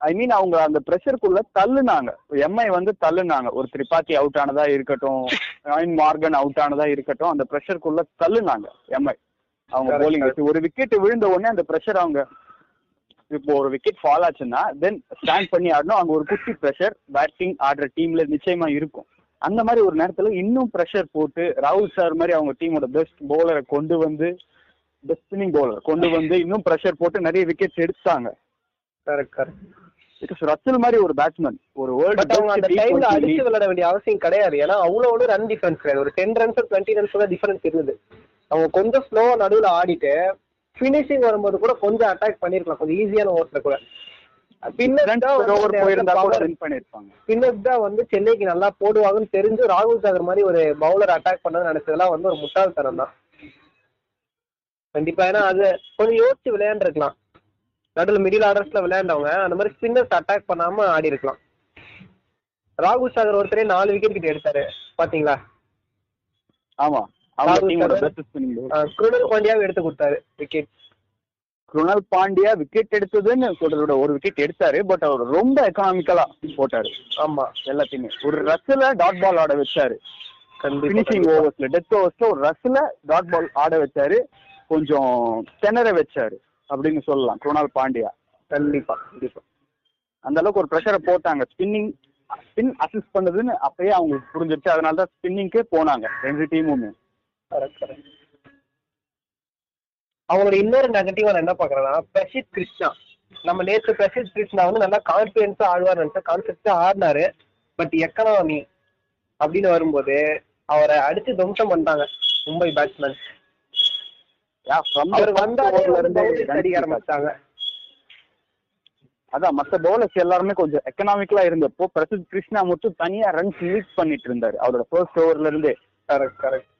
ஐ மீன் அவங்க அந்த ப்ரெஷருக்குள்ள தள்ளுனாங்க. எம்ஐ வந்து தள்ளுனாங்க. ஒரு திரிபாத்தி அவுட் ஆனதா இருக்கட்டும் ராயின் மார்கன் அவுட் ஆனதா இருக்கட்டும் அந்த ப்ரெஷருக்குள்ள தள்ளுனாங்க எம்ஐ அவங்க போலிங் வச்சு ஒரு விக்கெட் விழுந்த உடனே அந்த ப்ரெஷர் அவங்க இப்போ ஒரு விக்கெட் ஃபால் ஆச்சுன்னா தென் ஸ்டாண்ட் பண்ணி ஆடணும். அங்க ஒரு குட்டி ப்ரெஷர் பேட்டிங் ஆடுற டீம்ல நிச்சயமா இருக்கும். அந்த மாதிரி ஒரு நேரத்துல இன்னும் ப்ரெஷர் போட்டு ராகுல் சார் மாதிரி அவங்க டீமோட பெஸ்ட் பவுலரை கொண்டு வந்து பெஸ்ட் ஸ்பின்னிங் பவுலர் கொண்டு வந்து இன்னும் ப்ரெஷர் போட்டு நிறைய விக்கெட்ஸ் எடுத்தாங்க. கரெக்ட் கரெக்ட் ரசல் மாதிரி ஒரு பேட்ஸ்மேன் ஒரு பட் அவங்க அந்த டைம்ல அடிச்சு வேர்ல்டு விளையாட வேண்டிய அவசியம் கிடையாது. ஏன்னா அவ்வளவு ரன் டிஃபரன்ஸ் கிடையாது. ஒரு டென் ரன்ஸ் டுவெண்ட்டி ரன்ஸ் தான் டிஃபரன்ஸ் இருந்தது. அவங்க கொஞ்சம் ஸ்லோவா நடுவுல ஆடிட்டு ஃபினிஷிங் வரும்போது கூட கொஞ்சம் அட்டாக் பண்ணிருக்கலாம். கொஞ்சம் ஈஸியான ஓவர்ஸ்ல கூட. கூட தான் வந்து சென்னைக்கு நல்லா போடுவாங்கன்னு தெரிஞ்சு ராகுல் சாகர் மாதிரி ஒரு பவுலர் அட்டாக் பண்ணது நினைச்சதெல்லாம் வந்து ஒரு முட்டாள்தனம் தான் கண்டிப்பா. ஏன்னா அது கொஞ்சம் யோசிச்சு விளையாண்டுருக்கலாம். நடுவில் மிடில் ஆர்டர்ஸ்ல விளையாண்டவங்க அந்த மாதிரி ஸ்பின்னர்ஸ் அட்டாக் பண்ணாம ஆடி இருக்கலாம். ராகுல் சாகர் ஒருத்தரே நாலு விக்கெட் கிட்ட எடுத்தாரு. பாத்தீங்களா? ஆமா. குருணல் பாண்டியாவை எடுத்து கொடுத்தாரு விக்கெட் குருணால் பாண்டியா விக்கெட் எடுத்ததுன்னு சொல்றத விட ஒரு விக்கெட் எடுத்தாரு பட் அவர் ரொம்ப எக்கனாமிக்கலா போட்டாரு. ஆமா. எல்லாத்தையுமே. ஒரு ரஸ்ல டாட் பால் ஆட வச்சாரு. பினிஷிங் ஓவர்ஸ்ல டெத் ஓவர்ஸ்ல ஒரு ரஸ்ல டாட் பால் ஆட வச்சாரு. கொஞ்சம் திணற வச்சாரு. அப்படின்னு சொல்லலாம். குருணால் பாண்டியா. கண்டிப்பா கண்டிப்பா. அந்த அளவுக்கு ஒரு ப்ரெஷரை போட்டாங்க. ஸ்பின்னிங் ஸ்பின் அசிஸ்ட் பண்ணதுன்னு அப்பயே அவங்களுக்கு புரிஞ்சிருச்சு. அதனால தான் ஸ்பின்னிங்கே போனாங்க ரெண்டு டீமுமே அவங்களோட இன்னொரு நெகட்டிவா நான் என்ன பாக்குறேன்னா பிரசித் கிருஷ்ணா. நம்ம நேத்து பிரசித் கிருஷ்ணா வந்து நல்லா கான்பிடன்ஸா ஆடுவார் நினைச்சா கான்பிடன்ஸா ஆடினாரு. பட் எக்கனாமி அப்படின்னு வரும்போது அவரை அடிச்சு துவம்சம் பண்ணிட்டாங்க மும்பை பேட்ஸ்மேன் அதான் மத்த பவுலர்ஸ் எல்லாருமே கொஞ்சம் எக்கனாமிக்கலா இருந்தப்போ பிரசித் கிருஷ்ணா மட்டும் தனியா ரன்ஸ் லீட் பண்ணிட்டு இருந்தாரு. அவரோட ஃபர்ஸ்ட் ஓவர்ல இருந்தே. கரெக்ட் கரெக்ட்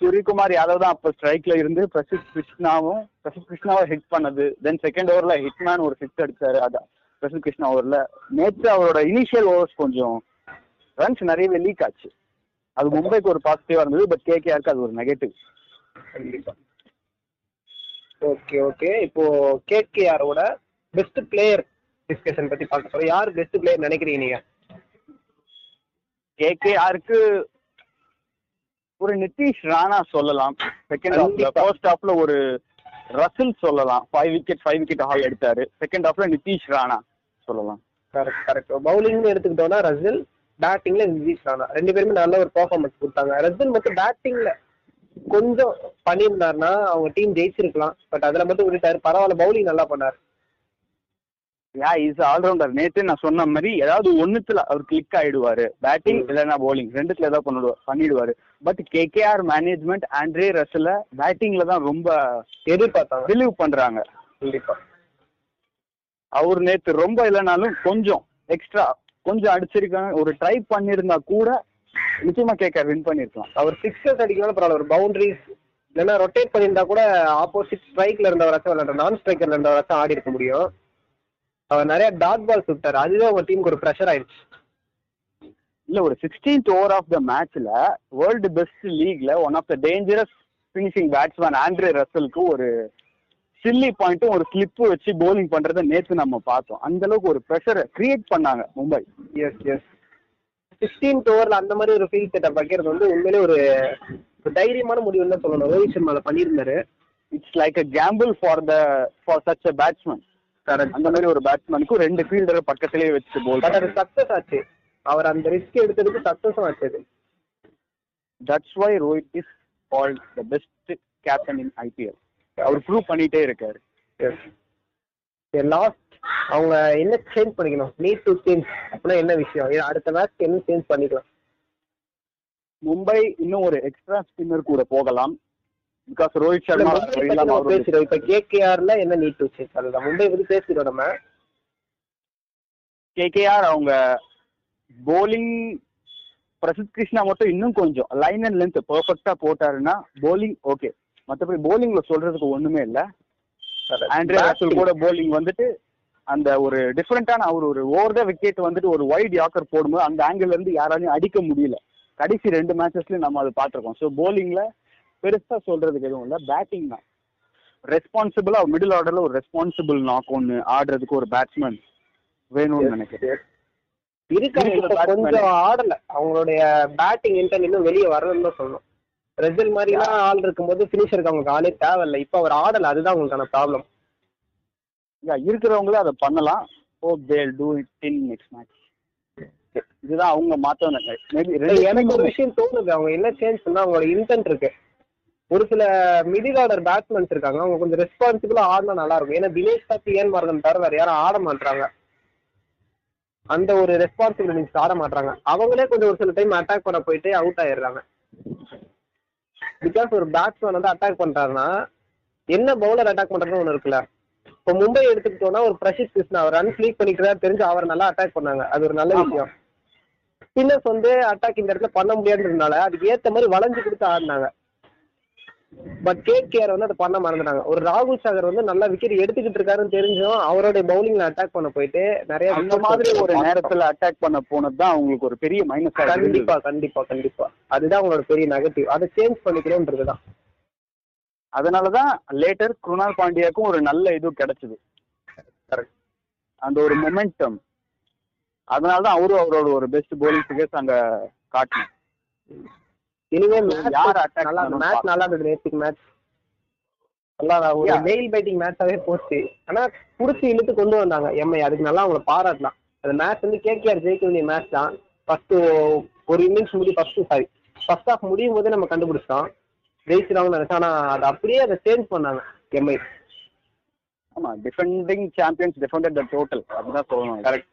சூரியகுமார் யாதவ் தான் அப்ப ஸ்ட்ரைக்ல இருந்து பிரசித் கிருஷ்ணாவும் பிரசித் கிருஷ்ணாவை ஹிட் பண்ணது. தென் செகண்ட் ஓவர்ல ஹிட்மேன் ஒரு சிக்ஸ் அடிச்சாரு அதான். பிரசித் கிருஷ்ணா ஓவர்ல நேற்று அவரோட இனிஷியல் ஓவர்ஸ் கொஞ்சம் ரன்ஸ் நிறையவே லீக் ஆச்சு. அது மும்பைக்கு ஒரு பாசிட்டிவா இருந்தது பட் கேகேஆருக்கு அது ஒரு நெகட்டிவ் கண்டிப்பா. ஓகே ஓகே இப்போ கேகேஆரோட பெஸ்ட் பிளேயர் டிஸ்கஷன் பத்தி பார்க்க போறோம். யார் பெஸ்ட் பிளேயர் நினைக்கிறீங்க நீங்க? கேகேஆருக்கு ஒரு நிதிஷ் ராணா சொல்லலாம். செகண்ட் ஹாஃப்ல. ஃபர்ஸ்ட் ஹாஃப்ல ஒரு ரசில் சொல்லலாம். Five wicket five wicket haul எடுத்தாரு செகண்ட் ஹாஃப்ல நிதிஷ் ராணா சொல்லலாம். கரெக்ட் கரெக்ட் பவுலிங்னு எடுத்துக்கிட்டோம்னா ரசில் பேட்டிங்ல நிதிஷ் ராணா ரெண்டு பேருமே நல்ல ஒரு பெர்ஃபார்மன்ஸ் கொடுத்தாங்க. ரசில் மட்டும் பேட்டிங்ல கொஞ்சம் பண்ணியிருந்தாருன்னா அவங்க டீம் ஜெயிச்சிருக்கலாம். பட் அதுல மட்டும் விட்டுட்டாரு. பரவாயில்ல பவுலிங் நல்லா பண்ணாரு. யா இஸ் ஆல்ரவுண்டர் நேத்து நான் சொன்ன மாதிரி ஏதாவது ஒண்ணுத்துல அவர் கிளிக் ஆயிடுவாரு. பேட்டிங் இல்லைன்னா bowling. ரெண்டுத்துல ஏதாவது பண்ணிடுவார். பண்ணிடுவாரு பட் கேகேஆர் மேனேஜ்மெண்ட் ஆண்ட்ரே ரசல பேட்டிங்ல தான் ரொம்ப எதிர்பார்த்தாங்க. பிலீவ் பண்றாங்க. கண்டிப்பா. அவர் நேத்து ரொம்ப இல்லைனாலும் கொஞ்சம் எக்ஸ்ட்ரா கொஞ்சம் அடிச்சிருக்காங்க. ஒரு ட்ரை பண்ணிருந்தா கூட நிச்சயமா கேகேஆர் வின் பண்ணிருக்கலாம். அவர் சிக்ஸர்ஸ் அடிக்கலாம் பரவாயில்ல ஒரு பவுண்டரிஸ் இல்லைன்னா ரொட்டேட் பண்ணியிருந்தா கூட ஆப்போசிட் ஸ்ட்ரைக்ல இருந்தவராச்சும் விளையாட நான் ஸ்ட்ரைக்கர்ல இருந்தவராச்சும் ஆடி இருக்க முடியும். அவர் நிறைய டாட் பால் சுட்டாரு. அதுவே உங்க டீமுக்கு ஒரு ப்ரெஷர் ஆயிடுச்சு. இல்ல ஒரு சிக்ஸ்டீன்த் ஓவர் ஆஃப் த மேட்ச்ல world best லீக்ல one of the dangerous finishing batsman Andre ரசலுக்கு ஒரு சில்லி பாயிண்ட்டும் ஒரு ஸ்லிப் வச்சு bowling பண்றத நேத்து நம்ம பார்த்தோம். அந்த அளவுக்கு ஒரு ப்ரெஷரை கிரியேட் பண்ணாங்க மும்பை. எஸ் எஸ் சிக்ஸ்டீன்த் ஓவர்ல அந்த மாதிரி ஒரு ஃபீல் செட்டப் வைக்கிறது வந்து உண்மையிலே ஒரு தைரியமான முடிவுன்னு தான் சொல்லணும். ரோஹித் சர்மா அதை பண்ணியிருந்தாரு. It's like a gamble for the for such a batsman அந்த மாதிரி ஒரு பேட்ஸ்மேனுக்கு ரெண்டு ஃபீல்டர் பக்கத்திலேயே வச்சு போல் பட் அது சக்சஸ் ஆச்சு. அவர் அந்த ரிஸ்க் எடுத்ததுக்கு சக்சஸும் ஆச்சு அது. That's why Rohit is called the best captain in IPL our prove பண்ணிட்டே இருக்காரு. லாஸ்ட் அவங்க என்ன சேஞ்ச் பண்ணிக்கணும்? நீட் டு சேஞ்ச் அப்படின்னா என்ன விஷயம்? அடுத்த மேட்ச் என்ன சேஞ்ச் பண்ணிக்கலாம்? மும்பை இன்னும் ஒரு எக்ஸ்ட்ரா ஸ்பின்னர் கூட போகலாம். பிகாஸ் ரோஹித் சர்மா பேசிடுவோம் இப்ப கேகேஆர்ல என்ன நீட் டு சேஞ்ச் அதுதான். மும்பை பத்தி பேசிடுவோம் நம்ம. கேகேஆர் அவங்க போலிங் பிரசித் கிருஷ்ணா மட்டும் இன்னும் கொஞ்சம் லைன் அண்ட் லென்த் பெர்ஃபெக்டா போட்டாருன்னா போலிங் ஓகே மத்தபடி போலிங்ல சொல்றதுக்கு ஒண்ணுமே இல்ல. ஆண்ட்ரே ரசல் கூட போலிங் வந்துட்டு அந்த ஒரு டிஃப்ரெண்டான அவர் ஒரு ஓவர் த விக்கெட் வந்துட்டு ஒரு வைட் யாக்கர் போடும்போது அந்த ஆங்கிள் இருந்து யாராலையும் அடிக்க முடியல. கடைசி ரெண்டு மேட்சஸ்லயும் நம்ம அதை பார்த்திருக்கோம். ஸோ போலிங்ல பெருசா சொல்றதுக்கு எதுவும் இல்ல. பேட்டிங் தான். ரெஸ்பான்சிபிளா மிடில் ஆர்டர்ல ஒரு ரெஸ்பான்சிபிள் நாக் ஒன்னு ஆடுறதுக்கு ஒரு பேட்ஸ்மேன் வேணும்னு நினைக்கிறேன். batsman. கொஞ்சம் ஆடல. அவங்களுடைய பேட்டிங் இன்டர்ன் இன்னும் வெளியே வரலன்னு தான் சொல்லணும். ரெஜல் மாதிரிலாம் ஆள் இருக்கும்போது ஃபினிஷருக்கு அவங்களுக்கு ஆளே தேவையில்லை. இப்போ அவர் ஆடல அதுதான் உங்களுக்கான ப்ராப்ளம் Yeah, இருக்கிறவங்களும் அதை பண்ணலாம். Hope they'll do it in next match இதுதான் அவங்க மாத்தணும் மேபி எனக்கு ஒரு விஷயம் தோணுது. அவங்க என்ன சேஞ்ச் பண்ணா அவங்களோட இன்டென்ட் இருக்கு. ஒரு சில மிடில் ஆர்டர் பேட்ஸ்மேன்ஸ் இருக்காங்க. அவங்க கொஞ்சம் ரெஸ்பான்சிபிளா ஆடினா நல்லா இருக்கும். ஏன்னா தினேஷ் கார்த்தி ஏன் மார்கன் தவிர வேற யாரும் ஆட மாட்டாங்க அந்த ஒரு ரெஸ்பான்சிபிலிட்டிஸ் ஆட மாட்டாங்க அவங்களே கொஞ்சம் ஒரு சில டைம் அட்டாக் பண்ண போயிட்டு அவுட் ஆயிடுறாங்க. பிகாஸ் ஒரு பேட்ஸ்மேன் வந்து அட்டாக் பண்றாருன்னா என்ன பவுலர் அட்டாக் பண்றதுன்னு ஒன்று இருக்குல்ல? இப்போ மும்பை எடுத்துக்கிட்டோம்னா ஒரு பிரசித் கிருஷ்ணா அவர் ரன் லீக் பண்ணிக்கிறதா தெரிஞ்சு அவர் நல்லா அட்டாக் பண்ணாங்க. அது ஒரு நல்ல. விஷயம். ஸ்பின்னர்ஸ் வந்து அட்டாக் இந்த இடத்துல பண்ண முடியாதுன்றதுனால அதுக்கு ஏத்த மாதிரி வளைஞ்சு கொடுத்து ஆடினாங்க. பட் கேகேஆர் வந்து அதை பண்ண மறந்துட்டாங்க. ஒரு ராகுல் சாகர் வந்து நல்லா விக்கெட் எடுத்துக்கிட்டு இருக்காருன்னு தெரிஞ்சும் அவரோட பவுலிங்ல அட்டாக் பண்ண போயிட்டு நிறைய அந்த மாதிரி ஒரு. நேரத்துல அட்டாக் பண்ண போனது தான் அவங்களுக்கு ஒரு பெரிய மைனஸ் கண்டிப்பா கண்டிப்பா கண்டிப்பா. அதுதான் அவங்களோட பெரிய நெகட்டிவ் அதை சேஞ்ச் பண்ணிக்கணும்ன்றதுதான் அதனாலதான் லேட்டர் குருணால் பாண்டியாக்கும் ஒரு நல்ல இது கிடைச்சது. அந்த ஒரு மொமெண்டம் அதனாலதான் அவரும் அவரோட ஒரு பெஸ்ட் bowling figures அங்க காட்டணும் இனிமே யார் மேட்ச் attack நல்லா மேட்ச் நல்லா இருந்தது நேற்றுக்கு மேட்ச் நல்லா ஒரு. வெயில் பைட்டிங் மேட்சாவே போச்சு. ஆனா புடிச்சு இழுத்து கொண்டு வந்தாங்க. எம்ஐ அதுக்கு நல்லா அவங்கள பாராட்டலாம் அந்த மேட்ச் வந்து கேகேஆர் ஜெயிக்க வேண்டிய மேட்ச் தான். ஃபர்ஸ்ட் ஒரு இன்னிங்ஸ் முடி ஃபர்ஸ்ட் சாரி ஃபர்ஸ்ட் ஹாஃப் முடியும் போதே நம்ம கண்டுபிடிச்சிட்டோம். ஜெயிச்சிருவாங்கன்னு நினைச்சோம். ஆனா அது அப்படியே அதை சேஞ்ச் பண்ணாங்க எம்ஐ. ஆமா defending champions defended the total அப்படிதான் சொல்லணும். கரெக்ட்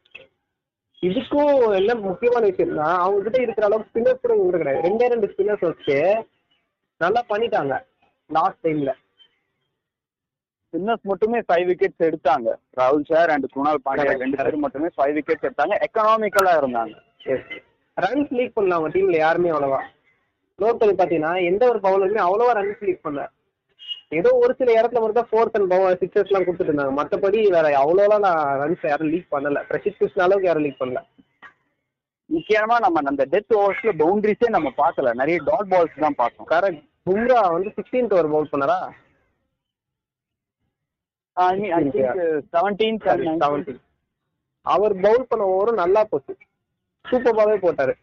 இதுக்கும் என்ன முக்கியமான விஷயம்னா அவங்க கிட்ட இருக்கிற அளவுக்கு ஸ்பின்னர்ஸ் கூட இவங்க கிடையாது. ரெண்டே ரெண்டு ஸ்பின்னர்ஸ் வச்சு நல்லா பண்ணிட்டாங்க லாஸ்ட் டைம்ல ஸ்பின்னர்ஸ் மட்டுமே ஃபைவ் விக்கெட்ஸ் எடுத்தாங்க. ராகுல் சார் அண்ட் குணால் பாண்டியா ரெண்டு. பேரும் மட்டுமே ஃபைவ் விக்கெட்ஸ் எடுத்தாங்க. எக்கனாமிக்கலா இருந்தாங்க. ரன்ஸ் லீக் பண்ணல அவங்க டீம்ல யாருமே அவ்வளவா. பண்ணி பாத்தீங்கன்னா எந்த ஒரு பவுலருமே அவ்வளவா ரன்ஸ் லீக் பண்ணல. ஏதோ ஒரு சில இடத்துல மட்டும் ஃபோர்த் அண்ட் பவர் சிக்ஸர்ஸ் எல்லாம் கொடுத்துட்டு இருந்தாங்க. மத்தபடி வேற அவ்வளோலாம் நான் ரன்ஸ் யாரும் லீக் பண்ணல. பிரசித் கிருஷ்ண அளவுக்கு யாரும் லீக் பண்ணல. முக்கியமா நம்ம அந்த டெத் ஓவர்ஸ்ல பவுண்டரிஸே நம்ம பார்க்கல. நிறைய டாட் பால்ஸ் தான் பார்த்தோம். கரெக்ட் பும்ரா வந்து சிக்ஸ்டீன்த் ஓவர் பவுல் பண்ணாரா? செவன்டீன் செவன்டீன் அவர் பவுல் பண்ண ஓவரும் நல்லா போச்சு. சூப்பராகவே போட்டாரு.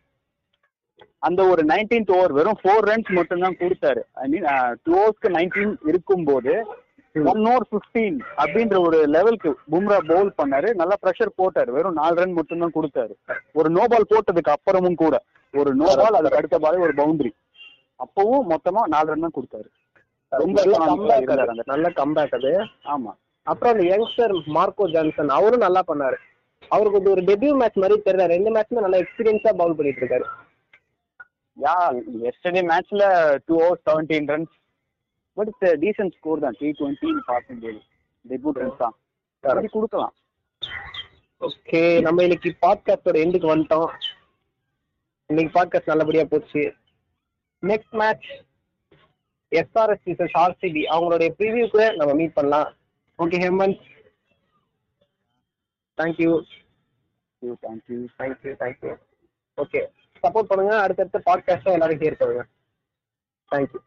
அந்த ஒரு நைன்டீன்த் ஓவர் வெறும் ஃபோர் ரன்ஸ் மட்டும் தான் கொடுத்தாரு ஐ மீன் ஓவர்ஸ்க்கு நைன்டீன் இருக்கும்போது ஒன் ஓவர் ஃபிஃப்டீன் அப்படின்ற ஒரு லெவலுக்கு பும்ரா பவுல் பண்ணாரு. நல்லா ப்ரெஷர் போட்டாரு. வெறும் நாலு ரன் மட்டும் தான் கொடுத்தாரு. ஒரு நோ பால் போட்டதுக்கு அப்புறமும் கூட ஒரு நோ பால் அதுக்கு அடுத்த பால் ஒரு பவுண்டரி அப்பவும் மொத்தமா நாலு ரன் தான் கொடுத்தாரு. ரொம்ப நல்ல கம்பேக் அது. ஆமா. அப்புறம் அந்த யங்ஸ்டர் மார்க்கோ ஜான்சன் அவரும் நல்லா பண்ணாரு. அவருக்கு ஒரு டெபியூ மேட்ச் மாதிரி தெரியல ரெண்டு மேட்ச்மே நல்லா எக்ஸ்பீரியன்ஸா பவுல் பண்ணிட்டு இருக்காரு. யா எஸ்டர்டே மேட்ச்ல two over seventeen runs but it's decent score தான். த்ரீ டுவெண்ட்டின்னு பார்க்கும்போது டெபியூட் ரன்ஸ் தான். அப்படி கொடுக்கலாம். ஓகே நம்ம இன்னைக்கு பாட்காஸ்டோட எண்டுக்கு வந்துட்டோம். இன்னைக்கு பாட்காஸ்ட் நல்லபடியா போச்சு. Next match SRS versus RCB அவங்களுடைய ப்ரிவியூக்கு நம்ம மீட் பண்ணலாம். Okay Hemant thank you thank you thank you thank you okay support பண்ணுங்க. அடுத்தடுத்த பாட்காஸ்ட்டும் எல்லாரும் ஹியர் தேங்க்யூ